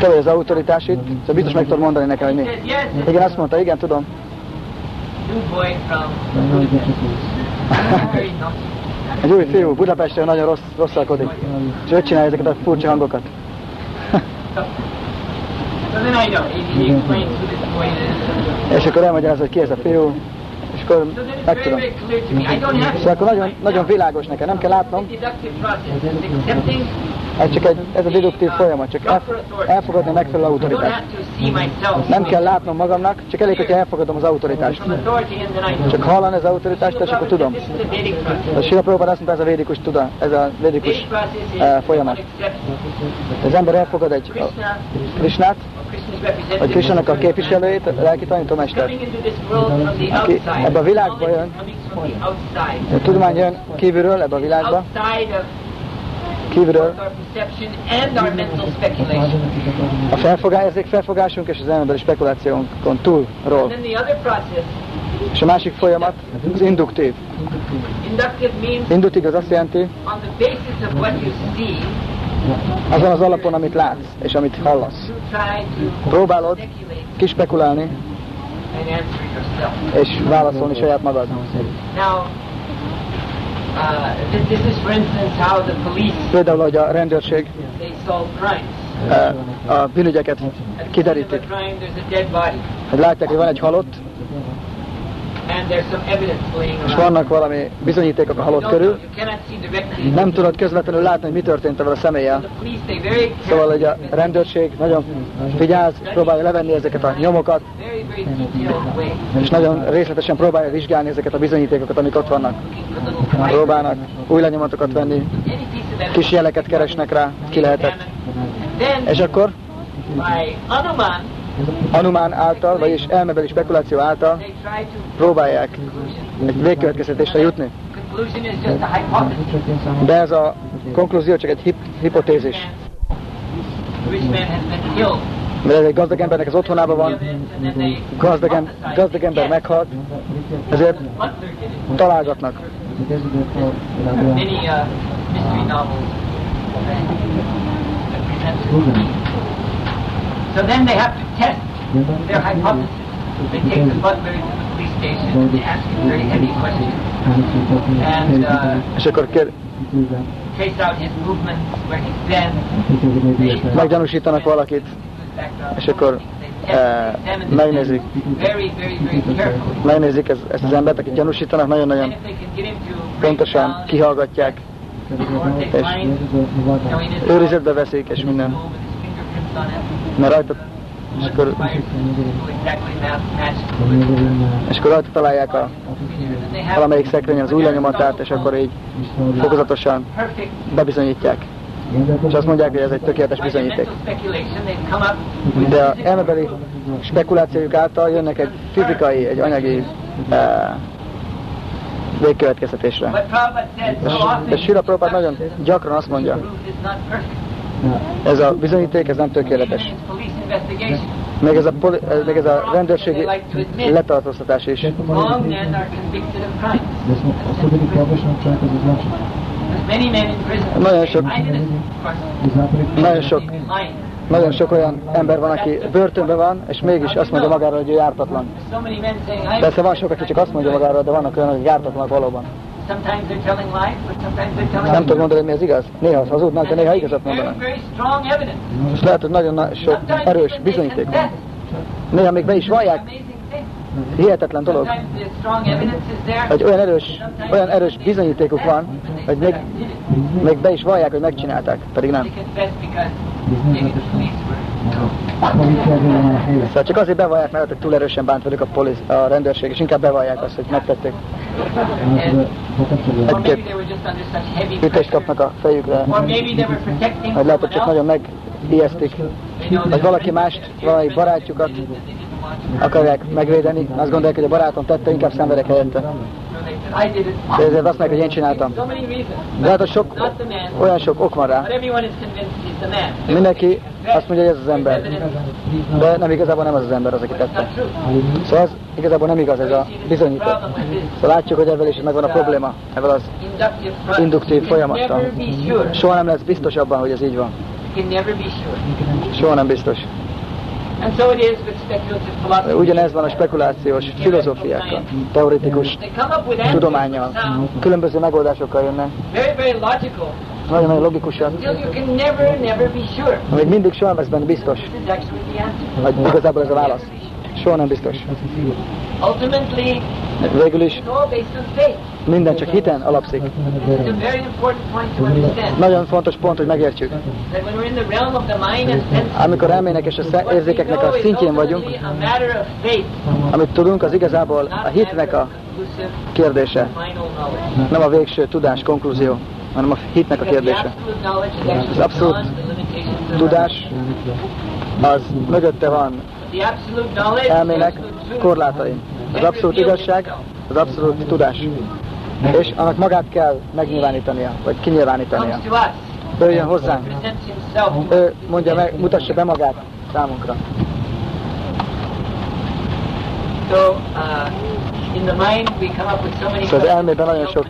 Te vagy az autoritás itt, szóval biztos meg tudod mondani nekem, hogy mi. Igen, azt mondta, igen, tudom. Egy új fiú, Budapestről nagyon rossz, rosszalkodik. És ő csinálja ezeket a furcsa hangokat. És akkor elmagyarázza, hogy ki ez a fiú, és akkor megtudom. Szóval akkor nagyon, nagyon világos nekem, nem kell látnom, ez csak egy, ez a deduktív folyamat, csak el, elfogadni megfelelő autoritást. Nem kell látnom magamnak, csak elég, hogyha elfogadom az autoritást. Csak hallani az autoritást, és akkor tudom. A Sila Prabhupada azt mondta, ez a védikus tuda, ez a védikus eh, folyamat. Az ember elfogad egy Krishnát, hogy Krishnának a képviselőjét, a lelki tanítómestert, aki ebbe a világba jön, a tudomány jön kívülről ebbe a világba, kívülről a felfogás, ezek felfogásunk és az emberi spekulációnkon túlról. És a másik folyamat az induktív. Induktív az azt jelenti, azon az alapon, amit látsz és amit hallasz. Próbálod kispekulálni és válaszolni saját magad. Például, hogy a rendőrség a bűnügyeket kiderítik. Hogy látják, hogy van egy halott, és vannak valami bizonyítékok a halott körül. Nem tudod közvetlenül látni, hogy mi történt vele a személlyel. Szóval, hogy a rendőrség nagyon figyelsz, próbálja levenni ezeket a nyomokat, és nagyon részletesen próbálja vizsgálni ezeket a bizonyítékokat, amik ott vannak. Próbálnak új lenyomatokat venni, kis jeleket keresnek rá, ki lehetett. És akkor Anumán által, vagyis elmebeli spekuláció által próbálják egy végkövetkeztetésre jutni. De ez a konklúzió csak egy hip hipotézis. Mert ez egy gazdag embernek az otthonában van, gazdag, em gazdag ember meghalt, ezért találgatnak. So then they have to test their hypothesis. They take the to the police station and they ask him very heavy questions. And uh, trace out his movements, where he's been. Meggyanúsítanak valakit, és akkor eh, megnézik, very, very, very carefully. megnézik ez, ezt az embert, akit gyanúsítanak, nagyon-nagyon pontosan kihallgatják, és őrizetbe veszik, és minden. Mert rajta, és akkor, és akkor rajta találják a valamelyik szekrényen az új lenyomatát, és akkor így fokozatosan bebizonyítják. És azt mondják, hogy ez egy tökéletes bizonyíték. De a elmebeli spekulációjuk által jönnek egy fizikai, egy anyagi uh, végkövetkeztetésre. De Sila Prabhupada nagyon gyakran azt mondja, ez a bizonyíték, ez nem tökéletes. Meg ez a, poli, meg ez a rendőrségi letartóztatás is. Nagyon sok, nagyon sok, nagyon sok olyan ember van, aki börtönben van, és mégis azt mondja magáról, hogy ő ártatlan. Persze van sok, aki csak azt mondja magáról, de vannak olyanok, akik ártatlanak valóban. Sometimes they're telling lies, but sometimes they're telling Nem tudod mondani, mi az igaz? Néha az hazudnak, de néha igazat mondanak. És lehet, hogy nagyon na- sok Sometimes erős bizonyíték van. Néha még be is vallják, hihetetlen dolog, hogy olyan erős, olyan erős bizonyítékuk van, hogy még, még be is vallják, hogy megcsinálták, pedig nem. Szóval csak azért bevallják, mert hogy túl erősen bánt velük a, polisz, a rendőrség, és inkább bevallják azt, hogy megtették. Egy-két ütést kapnak a fejükre, vagy lehet, hogy csak nagyon megijesztik, vagy valaki mást, valamelyik barátjukat akarják megvédeni, azt gondolják, hogy a barátom tette, inkább szenvedek helyette. De ezért azt mondják, hogy én csináltam. De hát a sok, olyan sok ok van rá. Mindenki azt mondja, hogy ez az ember. De nem igazából nem az az ember az, aki tette. Szóval az igazából nem igaz ez a bizonyíték. Szóval látjuk, hogy ezzel is megvan a probléma, ezzel az induktív folyamattal. Soha nem lesz biztos abban, hogy ez így van. Soha nem biztos. Ugyanez van a spekulációs filozófiákkal, teoretikus tudományjal. Különböző megoldásokkal jönnek, nagyon-nagyon logikusan, még mindig soha nem lesz benne biztos, hogy igazából ez a válasz. Soha nem biztos. Végül is minden csak hiten alapszik. Nagyon fontos pont, hogy megértsük. Amikor elmének és a érzékeknek a szintjén vagyunk, amit tudunk, az igazából a hitnek a kérdése. Nem a végső tudás, konklúzió, hanem a hitnek a kérdése. Az abszolút Tudás az mögötte van Elmének absolute truth, korlátai. Az abszolút igazság, az abszolút tudás. És annak magát kell megnyilvánítania, vagy kinyilvánítania. Ő jön hozzánk. Ő mondja meg, mutassa be magát számunkra. Szóval az elmében nagyon sok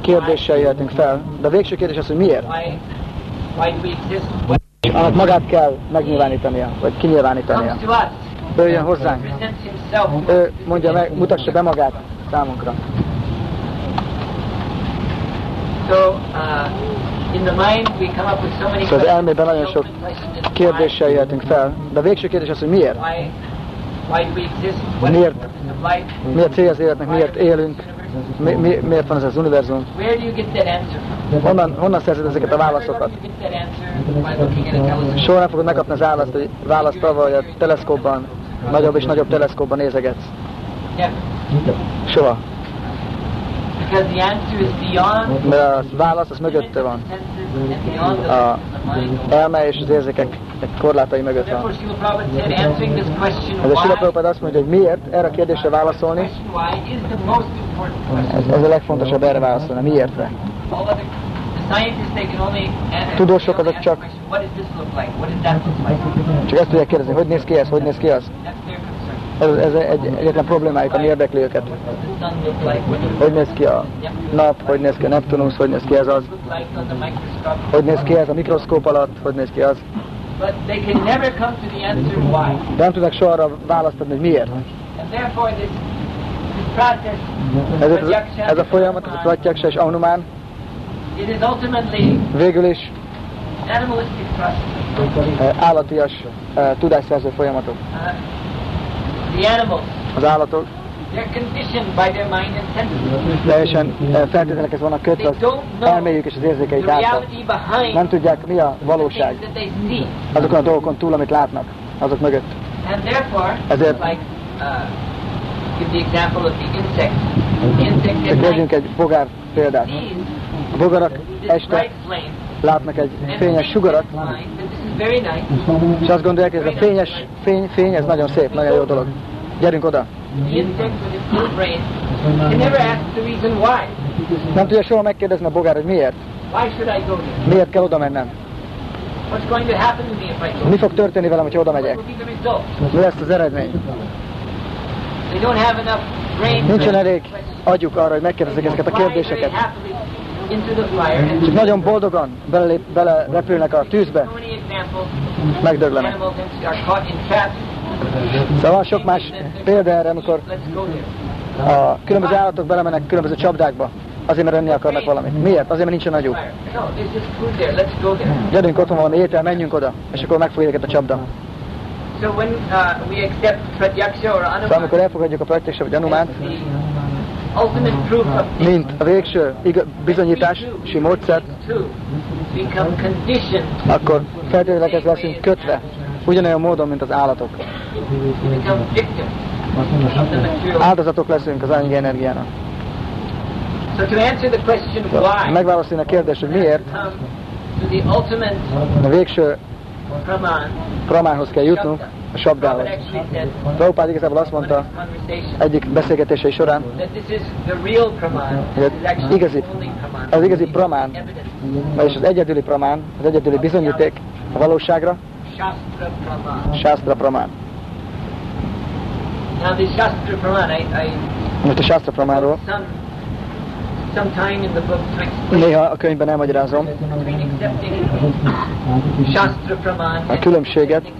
kérdéssel jöhetünk fel, de a végső kérdés az, hogy miért? Annak magát kell megnyilvánítania, vagy kinyilvánítania. comes to us, Ő jön hozzánk. Ő mondja meg, mutassa be magát számunkra. So, uh, in the mind, we come up with so many Szóval az elmében nagyon sok kérdéssel jöhetünk fel, de a végső kérdés az, hogy miért? Miért? Mi a cél az életnek, miért élünk, mi, mi, miért van ez az univerzum? Honnan, honnan szerzed ezeket a válaszokat? Soha nem fogod megkapni az választ, hogy választ avval, hogy a teleszkópban, nagyobb és nagyobb teleszkópban nézegetsz. Soha. Mert a válasz az mögötte van. A elme és az érzékek korlátai mögött van. Ez a Sila azt mondja, hogy miért erre a kérdésre válaszolni, ez, ez a legfontosabb erre válaszolni, miértre. Tudósok azok csak-? Csak ezt tudják kérdezni, hogy néz ki ez, hogy néz ki az. Ez, ez egy egyetlen problémájuk, ami érdekli őket. Hogy néz ki a nap, hogy néz ki a Neptunus, hogy néz ki ez az, hogy néz ki ez a mikroszkóp alatt, hogy néz ki az. De nem tudnak soha arra választ adni, hogy miért. Ezért ez, ez a folyamat, ez a Pratyaksa és Anumán végül is eh, állatias eh, tudásszerző folyamatok. Uh, the animals, Az állatok they're conditioned by their mind and senses. teljesen eh, feltételekhez vannak kötve az elméjük és az érzékeik által. reality behind Nem tudják, mi a valóság azokon a dolgokon túl, amit látnak, azok mögött. Ezért- uh, vegyünk egy bogár példát. A bogarak este látnak egy fényes sugarat, és azt gondolják, hogy ez a fényes fény, fény, ez nagyon szép, nagyon jó dolog. Gyerünk oda. Nem tudja soha megkérdezni a bogár, hogy miért. Miért kell oda mennem? Mi fog történni velem, hogy oda megyek? Mi lesz az eredmény? Nincsen elég agyuk arra, hogy megkérdezzék ezeket a kérdéseket. Csak nagyon boldogan belelép, bele repülnek a tűzbe, megdöglenek. Szóval sok más példa erre, amikor a különböző állatok belemennek különböző csapdákba, azért mert enni akarnak valamit. Miért? Azért, mert nincsen there. Gyerünk, otthon van valami étel, menjünk oda, és akkor megfogja őket a csapda. Uh, Pratyaksha Szóval amikor elfogadjuk a Pratyaksa vagy Anumánt, mint a végső bizonyítási módszert, akkor feltételekhez leszünk kötve, ugyanolyan módon, mint az állatok. Áldozatok leszünk az anyagi energiának. Megválaszolni a kérdést, hogy miért, ultimate a végső Praman, pramához kell jutnunk, a sabdához. Prabhupád igazából azt mondta egyik beszélgetései során, hogy igazi, az igazi pramán, vagyis az egyedüli pramán, az egyedüli bizonyíték a valóságra, Shastra pramán. Most a Shastra pramánról some some time in the book to explain néha a könyvben elmagyarázom a különbséget,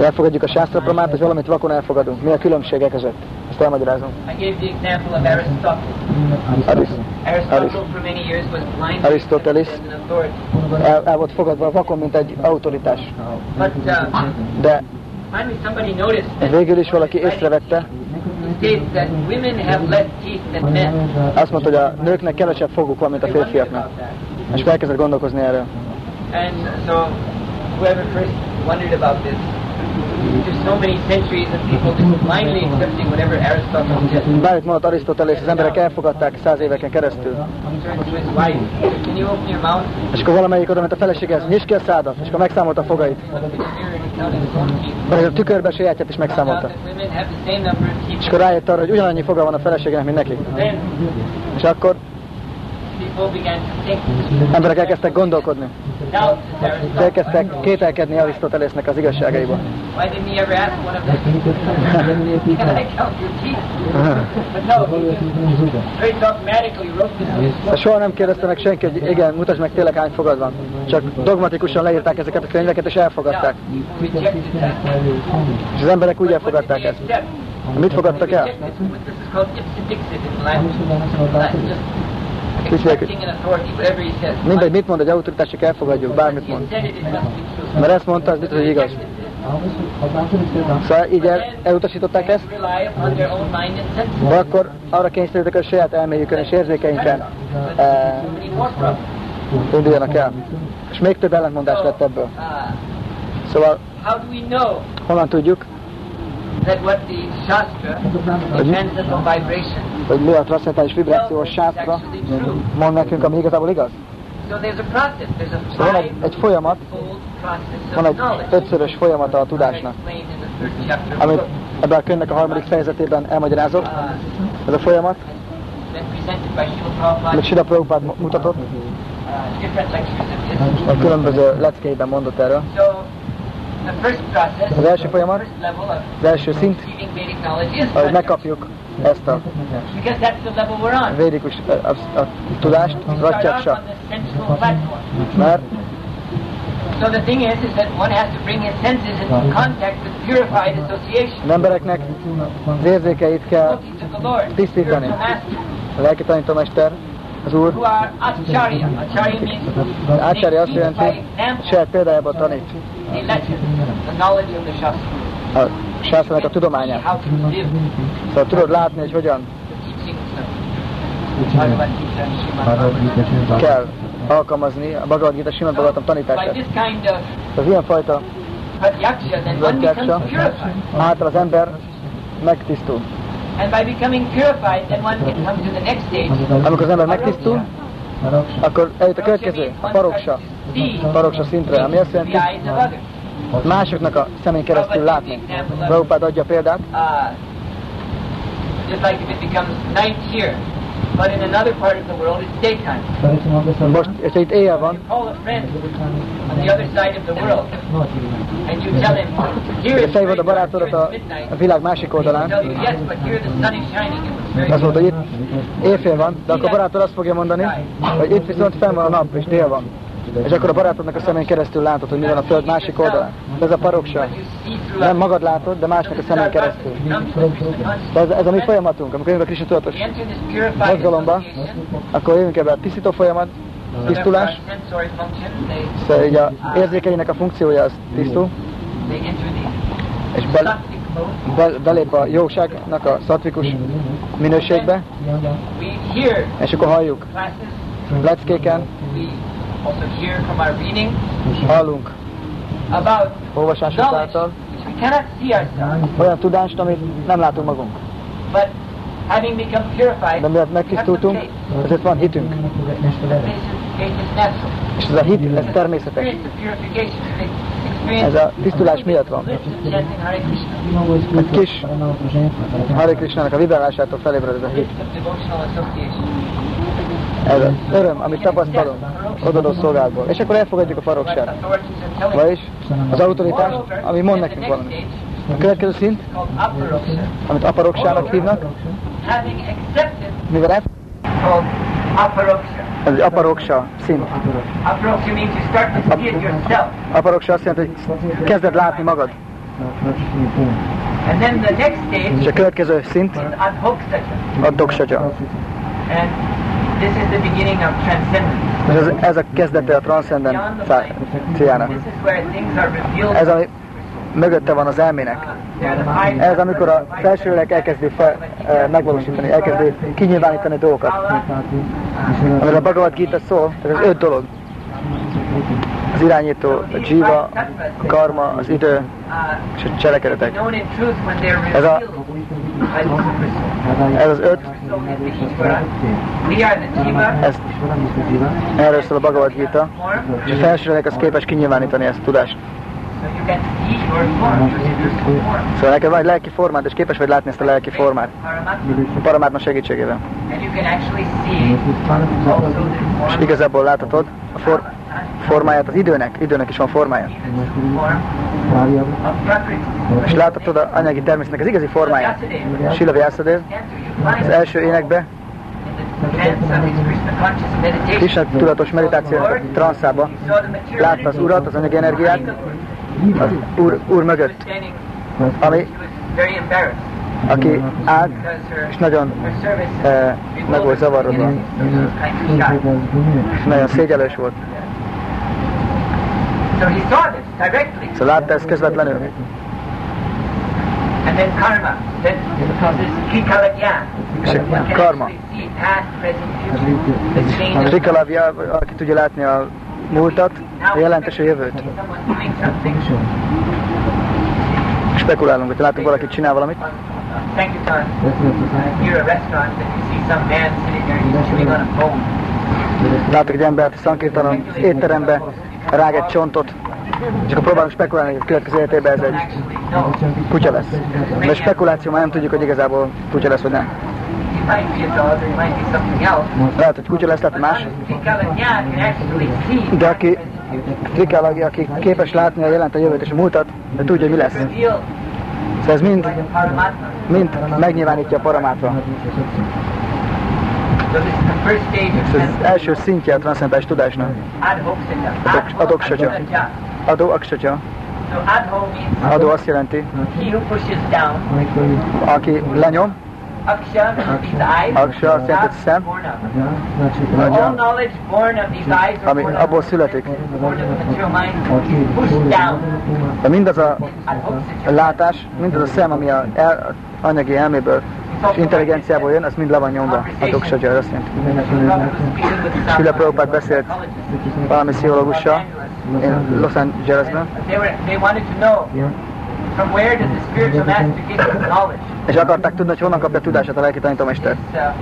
elfogadjuk a Shastra pramánt, és valamit vakon elfogadunk. Mi a különbsége között? Ezt elmagyarázom. I gave the example of Aristotle. Aris, Aristotle Aris- for many years was blind Aristoteles. as an authority. el, el volt fogadva vakon, mint egy autoritás. But uh, De végül is valaki észrevette, azt mondta, hogy a nőknek kevesebb foguk van, mint a férfiaknak. És elkezdett gondolkozni erről. And so whoever first wondered about this After so many centuries of people just blindly accepting whatever Aristotle said, Bármit mondott Arisztotelész, az emberek elfogadták száz éveken keresztül. to? És akkor valamelyik oda ment a feleséghez, nyisd ki a szádat, és akkor megszámolta a fogait. Vagy a tükörbe sajátját is Found megszámolta. És akkor rájött arra, hogy ugyanannyi foga van a feleségének, mint neki. És akkor people began to think. Emberek elkezdtek gondolkodni. Elkezdtek kételkedni Arisztotelésznek az igazságaiban. Why didn't he ever ask one of them? Can I count your teeth? But no, he just very dogmatically wrote this. De soha nem kérdezte meg senki, hogy igen, mutasd meg tényleg hány fogad van. Csak dogmatikusan leírták ezeket a könyveket, és elfogadták. És az emberek úgy elfogadták ezt. Mit fogadtak el? Says. Mindegy, mit mond egy autoritás, csak elfogadjuk, bármit mond. Mert ezt mondta, az biztos, hogy igaz. Szóval így el, elutasították ezt, de akkor arra kényszerültek, hogy saját elméjükön és érzékeinken e, problems. induljanak el. És még több ellentmondás lett ebből. Szóval honnan tudjuk, that what the Shastra, the transcendental vibration, hogy mi a transzentális vibrációs true? mond nekünk, ami igazából igaz? So there's a process. There's a van egy, egy folyamat, van egy ötszörös folyamata a tudásnak, amit ebben a könyvnek a harmadik fejezetében elmagyarázok. uh, Ez a folyamat, amit Sida Prabhupád mutatott, his. a különböző leckeiben mondott erről. So the first process, Az első folyamat, the first level of az első szint, hogy megkapjuk ezt a because that's the level we're on. védikus a, a, a tudást, platform. mert So the thing is, is that one has to bring his senses into contact with purified association. az embereknek az érzékeit kell tisztítani. A lelki tanítómester, az Úr, acharya. Azt jelenti, saját példájában tanít a sászlának a tudományát. Szóval tudod látni, hogy hogyan kell alkalmazni a Bhagavad Gita Simad Bhagavatam tanítását. Az ilyenfajta purified. által az ember megtisztul. And by becoming purified, then one can come to the next stage. Amikor az ember megtisztul, akkor eljut a következő, a paroksa, paroksa szintre, ami azt jelenti, másoknak a szemén keresztül látni. Prabhupád adja példát, Uh, just like if it becomes night here, but in another part of the world it's daytime. most, és itt éjjel van, You call a friend on the other side of the world, and you tell him, here it's felhívod very a dark, barátodat here a, a világ másik oldalán, tell you, yes, but here the sun is shining. It was very azt mondod, hogy itt éjfél van, de akkor a barátod azt fogja mondani, hogy itt viszont fenn van a nap, és dél van. És akkor a barátodnak a szemén keresztül látod, hogy mi van a föld másik oldalán. Ez a paroksa. Nem magad látod, de másnak a szemén keresztül. De ez, ez a mi folyamatunk, amikor jövünk a Krishna tudatos mozgalomba, akkor jövünk ebbe a tisztító folyamat, tisztulás, szóval így a érzékeinek a funkciója az tisztul, és be, be, belép a jóságnak a szatvikus minőségbe, és akkor halljuk. Leckéken, hallunk. Knowledge. által cannot see ourselves, olyan tudást, amit nem látunk magunk. but having become purified, De miatt megtisztultunk, ezért van hitünk. És ez a hit, ez természetes. Ez a tisztulás miatt van. Egy kis Hare Krishnának a vibrálásától felébred ez a hit. bliss of devotional association. Ez az öröm, amit tapasztalunk odadó szolgálatból. És akkor elfogadjuk a us. Vagyis az autoritás, ami mond nekünk valamit. A következő szint, amit aparoksának hívnak, mivel aparoksha. ez egy aparoksa szint. Aparoksa azt jelenti, hogy kezded látni magad. És a következő szint, a doksagya. And this is the beginning of transcendence. És ez, ez a kezdete a transzendenciának. Ez, ami mögötte van az elmének. Ez, amikor a felső lélek elkezdi fel, eh, megvalósítani, elkezdi kinyilvánítani dolgokat. Amiről a Bhagavad Gita szól, ez az öt dolog. Az irányító, a jiva, a karma, az idő és a cselekedetek. Ez a-. Ez az öt, ez, erről szól a Bhagavad Gita, és a felsőleg az képes kinyilvánítani ezt a tudást. Szóval neked van egy lelki formát, és képes vagy látni ezt a lelki formát. A paramátma segítségével. És igazából láthatod a for, formáját az időnek, időnek is van formája. És láthatod az anyagi természetnek az igazi formáját. Sila Vyasadeva az első énekbe, Krishna tudatos meditáció transzába látta az urat, az anyagi energiát, az úr, úr mögött, ami, aki állt, és nagyon eh, meg volt zavarodva, és nagyon szégyelős volt. Szóval látta ezt közvetlenül. And then karma. Then karma. Rikalavja, aki tudja látni a múltat, a jelentes a jövőt. Spekulálunk, hogy látunk valakit csinál valamit, látok egy embert szankirtanon, az étterembe, rág egy csontot, és akkor próbálunk spekulálni, hogy a következő életében ez egy kutya lesz. De spekuláció már nem tudjuk, hogy igazából kutya lesz vagy nem. Lehet, hogy lehet, hogy más. De aki trikálag, aki képes látni a jelent a jövőt és a múltat, de tudja, mi lesz. Szóval ez mind, mind megnyilvánítja a paramátra. Ez az első szintje a transzcentális tudásnak. Adok-. Adhokshatja. Adó aksatya. Adó azt jelenti, aki lenyom, Aksha means these eyes. Aksha azt jelenti, hogy szem. All knowledge born of these eyes or ami abból születik. born of the material mind is pushed down. De mindaz a látás, mindaz a szem, ami a el, anyagi elméből és intelligenciából jön, az mind le van nyomva. Adok satya, azt jelenti. Sila Prabhupád beszélt valami pszichológussal, én Los Angelesben, From where does the spiritual master get his knowledge? és akarták tudni, hogy honnan kapja tudását a lelki tanítómester. His, uh,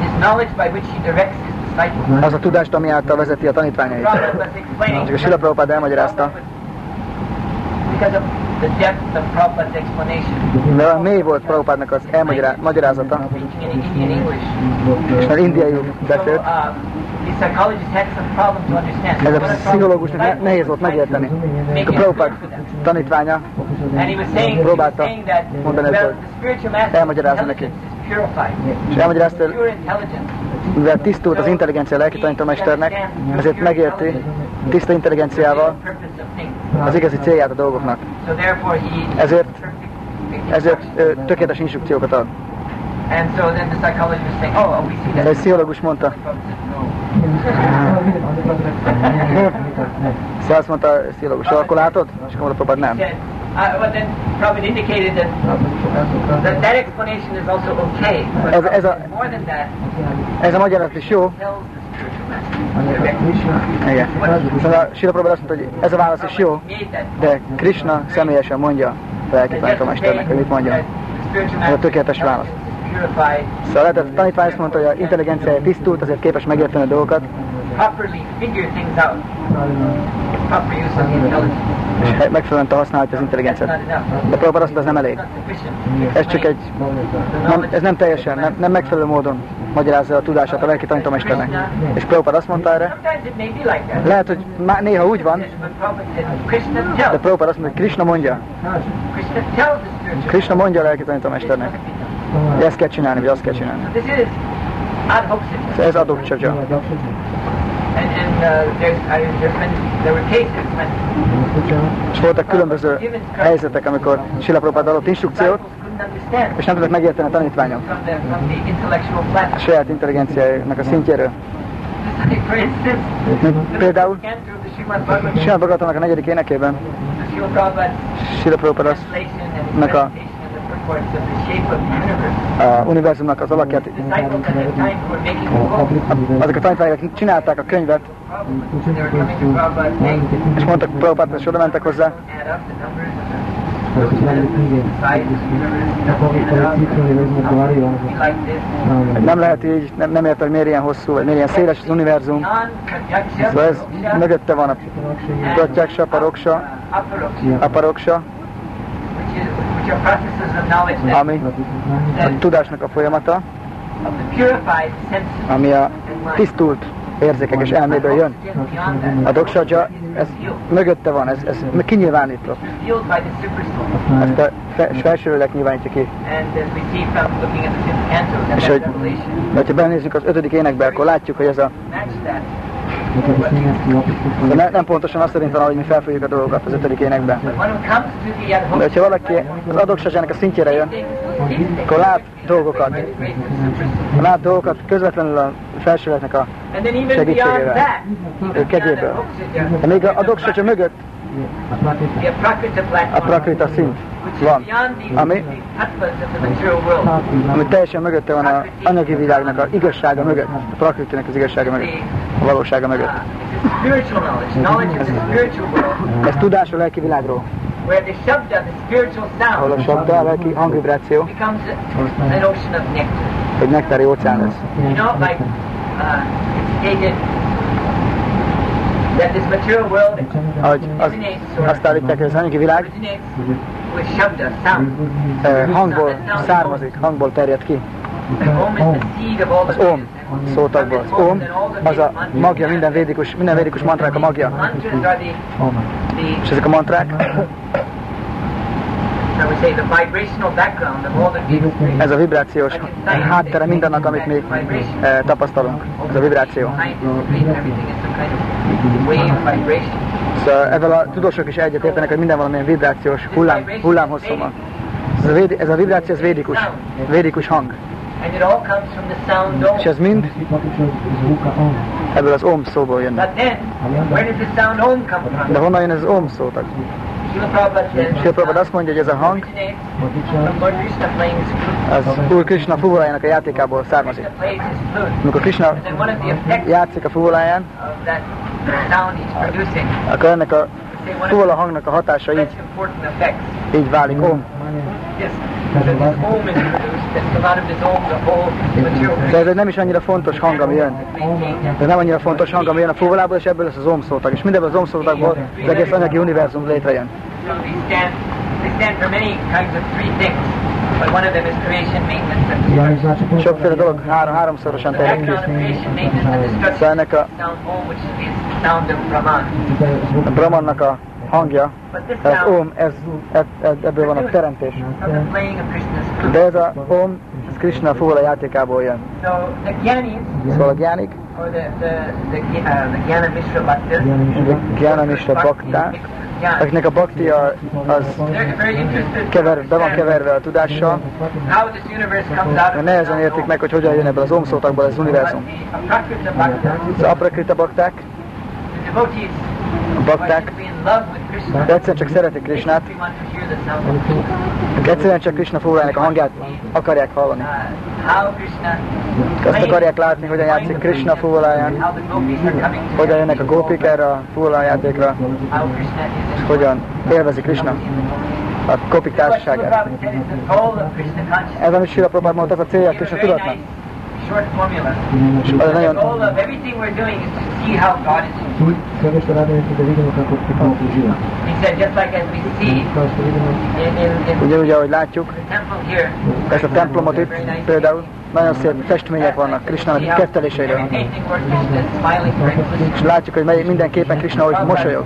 his knowledge by which he directs his disciples. Az a tudást, ami által vezeti a tanítványait. És a Sila Prabhupád elmagyarázta, Because of de mély volt Prabhupádnak az elmagyarázata, English. és már indiaiul beszélt, uh, ez a pszichológusnak nehéz volt megérteni. a Prabhupád tanítványa próbálta mondani ezt, master's elmagyarázni neki. és elmagyarázta, hogy mivel tisztult az intelligencia lelki tanítómesternek, ezért megérti tiszta intelligenciával. Az igazi célját a dolgoknak. Ezért- Ezért ö, tökéletes instrukciókat ad. Oh. Egy pszichológus mondta, szóval azt mondta a pszichológus, akkor látod? És akkor mondta, nem. uh, Ez- ez a- Ez a magyarázat is jó, igen. Sila Prabhupád azt mondta, hogy ez a válasz is jó, de Krishna személyesen mondja a lelki tanítómesternek, hogy mit mondja. Ez a tökéletes válasz. Szóval lehet, a tanítvány azt mondta, hogy a intelligenciája tisztult, azért képes megérteni a dolgokat, és megfelelően használhatja az intelligenciát. De Prabhupád azt ez nem elég. Ez csak egy, nem, ez nem teljesen, nem, nem megfelelő módon magyarázza a tudását a lelki tanítómesternek. És Prabhupád azt mondta erre, lehet, hogy má, néha úgy van, Prabhupada de tells. Prabhupád azt mondta, hogy Krishna mondja. Krishna mondja a lelki tanítómesternek, hogy ezt kell csinálni, vagy azt kell csinálni. This is ad hoc situation. Ez adok csak. And, and uh, there's, I, there's been, there were cases when És voltak különböző helyzetek, amikor Sila Prabhupád adott instrukciót, disciples couldn't understand és nem tudtak megérteni a tanítványok from the, from the intellectual a saját intelligenciájának a szintjéről. Mint Például Sila Bhagavatamnak a negyedik énekében Sila Prabhupád azt a univerzumnak az alakját. Azok a tanítványok csinálták a könyvet, és mondtak Prabhupádhoz, és oda mentek hozzá, nem lehet így, nem, nem érte, hogy miért ilyen hosszú, vagy miért ilyen széles az univerzum. Szóval ez mögötte van a and, Pratyaksha, Paroksa, aparoksa, Aparoksa, which, is, which are processes of knowledge that, ami a tudásnak a folyamata, ami a tisztult érzékek és elméből jön. A doksaja, ez mögötte van, ez, ez kinyilvánított. Ezt a fe, felsőlélek nyilvánítja ki. És hogy, ha benézzük az ötödik énekbe, akkor látjuk, hogy ez a de ne, nem pontosan azt szerint van, hogy mi felfogjuk a dolgokat az ötödik énekben. De hogyha valaki az adoksajának a szintjére jön, akkor lát dolgokat. Lát dolgokat közvetlenül a felsőleknek a segítségével. kegyéből. De még a adoksaja mögött a prakrita szint van, beyond the, ami, the tattvas of the material world. ami teljesen mögötte van a anyagi világnak a igazsága mögött, a prakritinek az igazsága mögött, a valósága mögött. It's a spiritual knowledge, knowledge of the spiritual world, Ez tudás a lelki világról, where the shabda, the spiritual ahol a sound, sabda, a lelki hangvibráció, becomes an ocean of nectar. egy nektári óceán lesz. You know, like uh, it's stated that this material world Ahogy az, azt állítják, hogy az anyagi világ eh, hangból származik, hangból terjed ki. Az om szótagból. Az om az a magja, minden védikus, minden védikus mantrák a magja. És ezek a mantrák, ez a vibrációs háttere mindennek, amit mi eh, tapasztalunk. Ez a vibráció. Szóval ezzel a tudósok is egyet értenek, hogy minden valamilyen vibrációs hullám, hullámhosszú van. Ez a, védi, ez a vibráció, ez védikus, védikus hang. És ez mind ebből az om szóból jön. De honnan jön ez az om szótag? Prabhupada azt mondja, hogy ez a hang, az Úr Krishna fuvolájának a játékából származik. Amikor Krishna játszik a fuvoláján, akkor ennek a fuvola hangnak a hatása így, így válik om. De ez nem is annyira fontos hang, ami jön. Ez nem annyira fontos hang, ami jön a fuvolából, és ebből lesz az om szótag. És mindebből az om szótagból az egész anyagi univerzum létrejön. So they stand, they stand for many kinds of three things, but one of them is creation, maintenance, and destruction. Sokféle dolog három, háromszorosan terjed ki. Szóval ennek a, a Brahmannak a hangja, az om, ez, eb- ebből van a teremtés. De ez a om, ez Krishna fuvola játékából jön. Szóval a gyánik, Gyana Mishra Gyana, akiknek a bhakti a- az kever, be van keverve a tudással, mert nehezen értik meg, hogy hogyan jön ebből az om szótagból az univerzum. Az aprakrita bakták, bakták, de egyszerűen csak szeretik akik egyszerűen csak Krishna fuvolájának a hangját akarják hallani. Azt akarják látni, hogyan játszik Krishna coming hogyan jönnek a gópik erre a fuvolá játékra, how Krishna is in hogyan élvezi Krishna a Srila társaságát. Ez, amit Sila Prabhupád mondta, az a célja Krishna tudatnak. short formula. goal of everything we're doing is to see how God is. He said, just like as we see in, in, in the temple here, Ca a temple motif, pe nagyon szép festmények vannak ketteléseiről. Krishna very És látjuk, hogy minden képen Krishna, hogy mosolyog.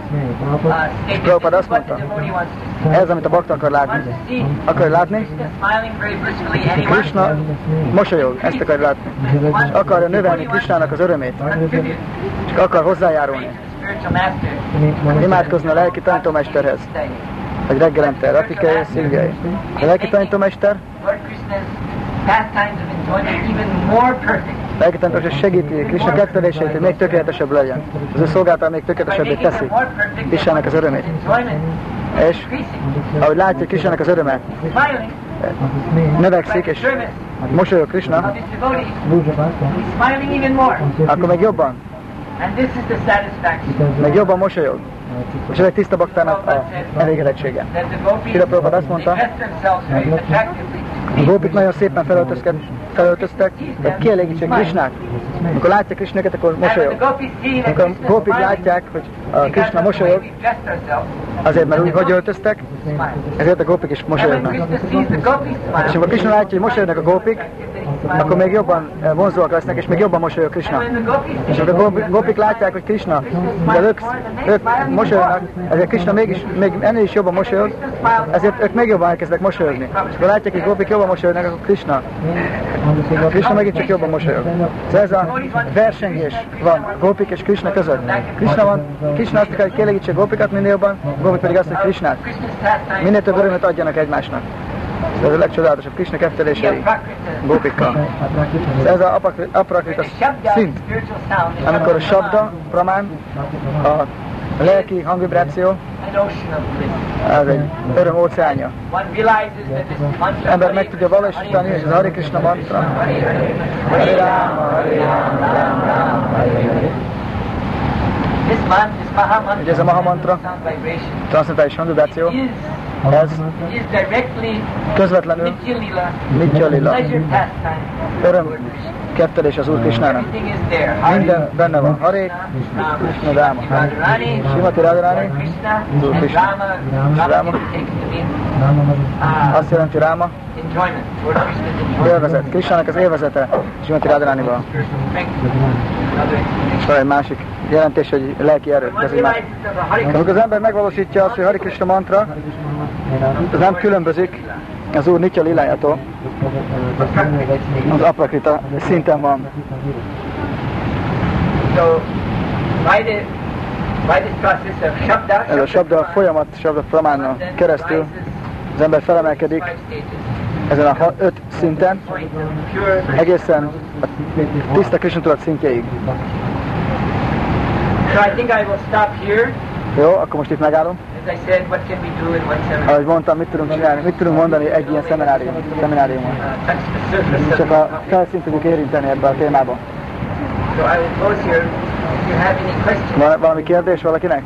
Stated Prabhupada azt mondta. Ez, amit a bakta akar látni. Akar látni, Krishna mosolyog, ezt akar látni. És akarja növelni Krishnának az örömét, és akar hozzájárulni. Imádkozni a lelki tanítómesterhez, hogy reggelente Ratikei és Szingei. A lelki tanítómester, Lord Krishna's pastimes of enjoyment even more perfect. a lelki tanítómester segíti Krishna ketteléseit, hogy még tökéletesebb legyen. Az ő szolgáltal még tökéletesebbé teszi Krishnának az örömét. És ahogy látja Krishnának az öröme, Smiling, növekszik, és mosolyog Krishna, akkor meg jobban, And this is the satisfaction. meg jobban mosolyog. És ez egy tiszta baktának a elégedettsége. Prabhupada azt mondta, a gópik nagyon szépen felöltöztek, hogy kielégítsék Krishnát. Amikor látják Krishneket, akkor mosolyog. Amikor is gópik látják, hogy a Krishna mosolyog, azért mert úgy hogy öltöztek, ezért a gópik is mosolyognak. És amikor Krishna látja, hogy mosolyognak a gópik, akkor még jobban eh, vonzóak lesznek, és még jobban mosolyog Krishna. És amikor a gópik látják, hogy Krishna, de ők, ők mosolyognak, ezért Krishna mégis, még ennél is jobban mosolyog, ezért ők még jobban elkezdenek mosolyogni. És akkor látják, hogy gópik jobban mosolyognak, akkor Krishna, Krishna megint csak jobban mosolyog. Szóval ez a versengés van gópik és Krishna között. Krishna van, Krishna azt akar, hogy kielégítse a gópikat minél jobban, gópik pedig azt, hogy Krishnát. Minél több örömet adjanak egymásnak. Ez a legcsodálatosabb Krishna kettelései gópikkal. Ez az aprakrita szint, amikor a sabda, pramán, a lelki hangvibráció, az egy öröm óceánja. Az ember meg tudja valósítani, és az Hare Krishna mantra. Hare Rama, Hare Rama, Rama Rama, Hare Hare. This man, this Maha mantra, Ugye ez a Maha mantra? sound vibration, Transzentális hangvibráció, is, ez közvetlenül Nitya Lila, Nitya Lila, pleasure pastime. öröm kettelés az Úr Krishnának. Everything is there. Hare Minden benne van. Rama, Krishna Rama. Radharani, Simati Radharani, and Krishna. Ráma az uh, azt jelenti Ráma, élvezet. Krishnának az élvezete, Simati. Another explanation. És van egy másik jelentés, hogy lelki erő. Ez Hare Amikor az ember megvalósítja azt, hogy Hare Krishna mantra, az nem különbözik az Úr Nitya Lilájától, az aprakrita szinten van. Ez a sabda folyamat, sabda pramánnal keresztül az ember felemelkedik. Ezen a öt szinten, egészen a tiszta Krishna tudat szintjeig. So I think I will stop here. Jó, akkor most itt megállom. Ahogy mondtam, mit tudunk csinálni, mit tudunk mondani egy ilyen szeminárium, szemináriumon. Uh, Csak a felszínt tudjuk érinteni ebbe a témába. Van valami kérdés valakinek?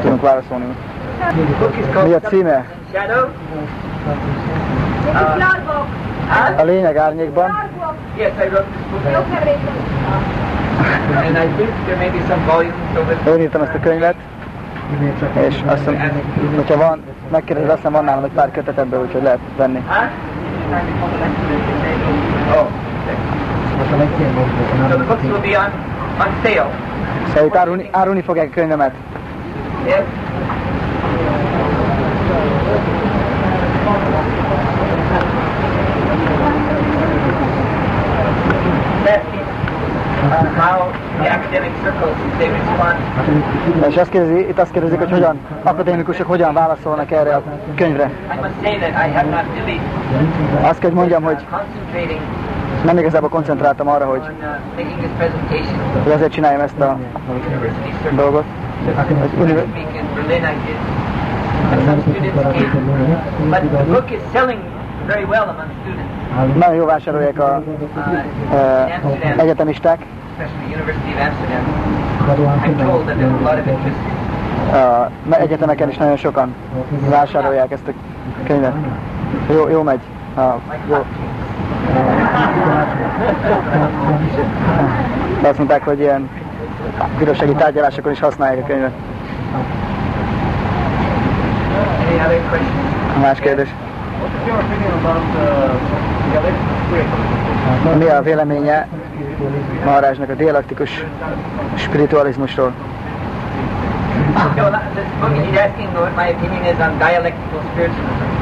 Tudunk válaszolni. Mi a címe? Huh? A lényeg árnyékban. Én írtam ezt a könyvet, és azt hiszem, hogyha van, megkérdezed, azt hiszem van nálam egy pár kötet ebből, úgyhogy lehet venni. Itt árulni, árulni fogják a könyvemet. Yes? That is uh, how the academic circles, they respond. És azt kérdezi, itt azt kérdezik, hogy hogyan, akadémikusok hogyan válaszolnak erre a könyvre. Azt kell, hogy mondjam, hogy nem igazából koncentráltam arra, hogy, hogy azért csináljam ezt a dolgot. Nagyon jó vásárolják a Uh, e, in Amsterdam, egyetemisták, especially University of Amsterdam. I'm told that there's a lot of interest. a egyetemeken is nagyon sokan vásárolják ezt a könyvet. Jó, jó megy. A, jó. De azt mondták, hogy ilyen bírósági tárgyalásokon is használják a könyvet. Más kérdés? Mi a véleménye Maharajnak a dialektikus spiritualizmusról? So this book, he's asking what my opinion is on dialectical spiritualism.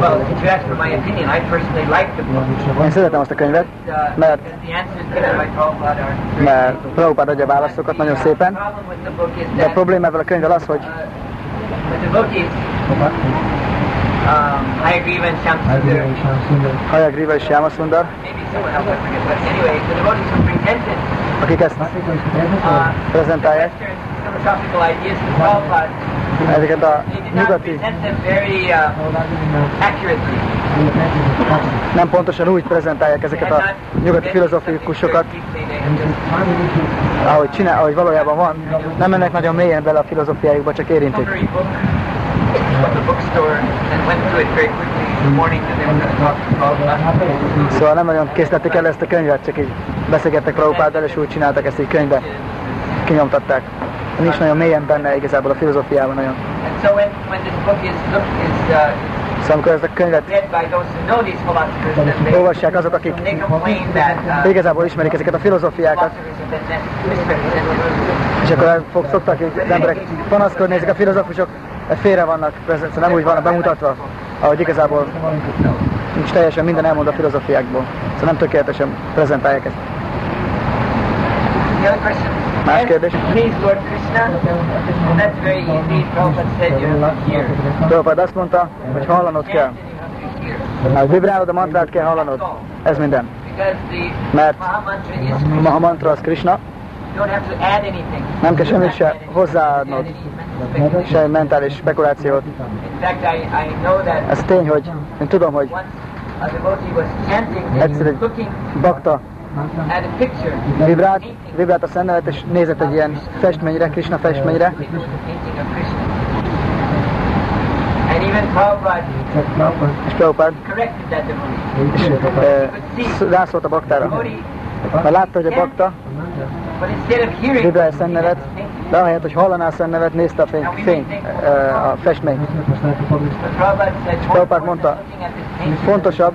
Well, if you ask for my opinion, I personally like the book. Én szeretem azt a könyvet, mert, mert Prabhupád adja válaszokat nagyon szépen, is de a that problémával a könyvvel az, hogy um, I agree with Shamsundar, Hajagriva és Jámaszundar, maybe someone else, I forget, but anyway, the devotees who presented akik ezt uh, prezentálják, ezeket a they did not nyugati, present them very uh, accurately. nem pontosan úgy prezentálják ezeket a nyugati filozofikusokat, ahogy, csinál, ahogy valójában van. Nem mennek nagyon mélyen bele a filozófiájukba, csak érintik. Summary book from the bookstore and went through it very quickly in the morning that they were going to talk to Prabhupada. Szóval nem nagyon készítették el ezt a könyvet, csak így beszélgettek Prabhupáddal, és úgy csináltak ezt így könyvbe. Kinyomtatták. Nincs nagyon mélyen benne igazából a filozófiában nagyon. So when, when this book is, look, is uh, Szóval amikor ezt a könyvet olvassák azok, akik uh, igazából ismerik ezeket a filozófiákat, és akkor fog, szoktak az emberek panaszkodni, ezek a filozófusok félre vannak, szóval nem úgy vannak bemutatva, ahogy igazából nincs teljesen minden elmond a filozófiákból. Szóval nem tökéletesen prezentálják ezt. Más kérdés? Prabhupád azt mondta, hogy hallanod kell. Hát vibrálod a mantrát kell hallanod. Ez minden. Mert Maha mantra is a Krishna. Maha mantra az Krishna, Nem kell semmit se hozzáadnod, semmi mentális spekulációt. Ez tény, hogy én tudom, hogy Egyszer egy bakta. vibrált, vibrált a szennelet, és nézett egy ilyen festményre, Krishna festményre, és Prabhupád és eh, rászólt a baktára. Mert látta, hogy a bakta but instead of hearing vibrál a szennelet, de ahelyett, hogy hallaná a szennevet, nézte a fény, fény a Prabhupada important mondta, Fontosabb,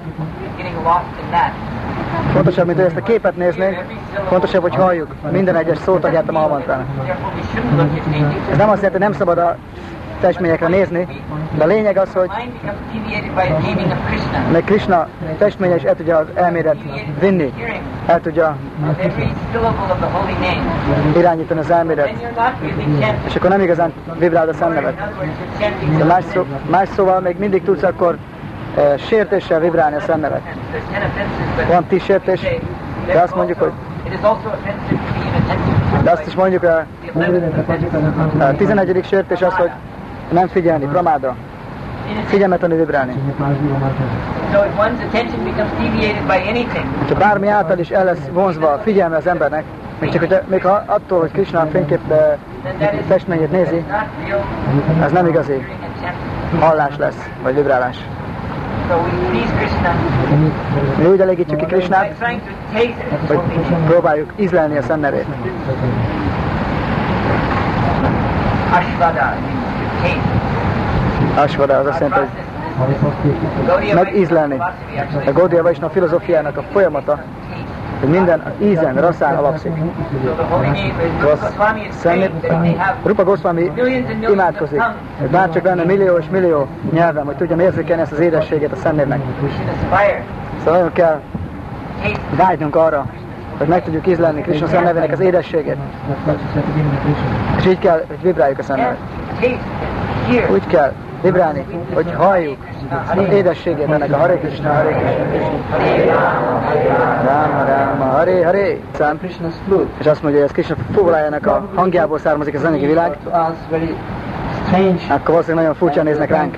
fontosabb, mint hogy ezt a képet néznénk, fontosabb, hogy halljuk. Minden egyes szótagját a Mahamantrának. Ez nem azt jelenti, hogy nem szabad a festményekre nézni, de a lényeg az, hogy of Krishna. festménye is el tudja az elmélet vinni, el tudja irányítani az chanting. és akkor nem igazán vibrál a chanting De más, szó, más szóval még mindig tudsz akkor e, sértéssel vibrálni a but Van tíz sértés, de azt mondjuk, hogy de azt is mondjuk, a, a 11. sértés az, hogy nem figyelni, pramáda, figyelmetlenül vibrálni. So if one's attention becomes deviated by anything, Ha bármi által is el lesz vonzva a figyelme az embernek, még csak hogy, még ha attól, hogy Krishna a fénykép e, festményét nézi, ez nem igazi hallás lesz, vagy vibrálás. Mi úgy elégítjük ki Krishnát, hogy próbáljuk ízlelni a szennevét. Ashvada. Asvada az azt jelenti, hogy megízlelni. A Gaudiya Vaishnava filozófiának a folyamata, hogy minden ízen, rasszán alapszik. Have Rupa Goswami imádkozik, hogy bár csak lenne millió és millió nyelven, hogy tudjam érzékelni ezt az édességet a aspire Szóval nagyon kell vágynunk arra, hogy meg tudjuk ízlelni Krishna szennevének az édességét. És így kell, hogy vibráljuk a hear Úgy kell vibrálni, hogy halljuk az édességét ennek a Hare Krishna, Hare Krishna. Rama Rama, Hare Hare. Szám. És azt mondja, hogy ez Krishna fúvolájának a hangjából származik a zenei világ, akkor valószínűleg nagyon furcsán néznek ránk.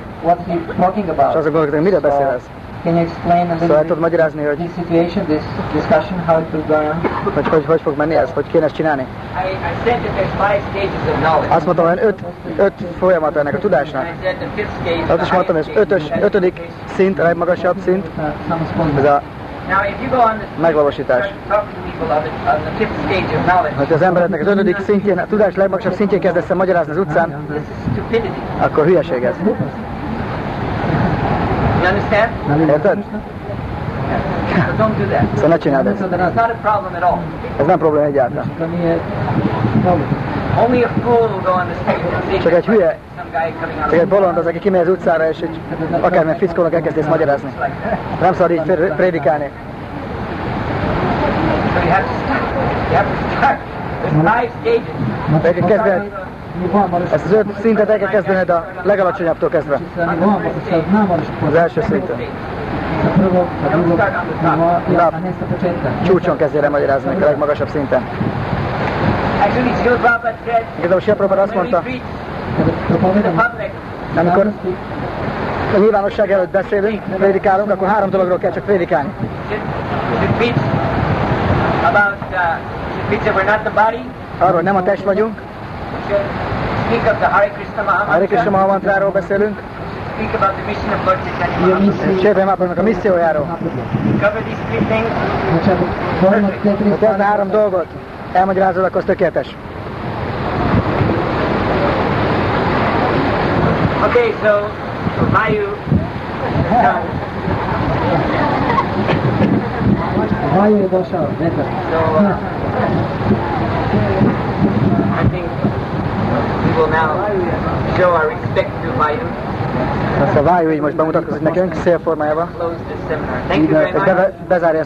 És azok gondolkodnak, miről beszél ez? Can you explain a Szóval little tudod bit magyarázni, hogy this situation, this discussion, how it will go on? hogy, hogy, hogy fog menni ez, hogy kéne ezt csinálni? I, I said that there's five stages of knowledge. Azt mondtam, hogy öt, öt folyamat ennek a tudásnak. Azt is mondtam, hogy az ötös, ötödik szint, a legmagasabb szint, Uh, ez a Now, if you go on the megvalósítás. Hogyha az embereknek az ötödik szintjén, a tudás legmagasabb szintjén kezdesz el magyarázni az utcán, akkor hülyeség ez. You understand? Érted? So don't do that. Szóval ne csináld ezt. It's not a problem at all. Ez nem probléma egyáltalán. Only a fool will go on the say Csak egy hülye, csak egy bolond az, aki kimegy az utcára, és egy akármilyen fickónak elkezdi ezt magyarázni. Nem szabad így prédikálni. So you have to start. You have to start. There's five stages. El kell kezdened, ezt az öt szintet el kell kezdened a legalacsonyabbtól kezdve. Az első szinten. Csúcson kezdjél el magyarázni a legmagasabb szinten. Igazából Sri Prabhupada azt mondta, amikor a nyilvánosság előtt beszélünk, prédikálunk, akkor három dologról kell csak prédikálni. uh, Arról, nem a test vagyunk, should speak of the Hare Krishna Hare Krishna Mahamantra, Mahamantráról beszélünk, speak about the mission of Lord Chaitanya Mahaprabhu. Chaitanya Mahaprabhunak a missziójáról. Cover these three things. Hát ez a három dolgot elmagyarázol, akkor az tökéletes. Okay, so Vayu, Vayu Dasha, better. so uh, I think we will now show our respect to Vayu, Azt a Vájú így most bemutatkozik nekünk szélformájában. close this seminar. Thank you very Ez much. beve, bezárja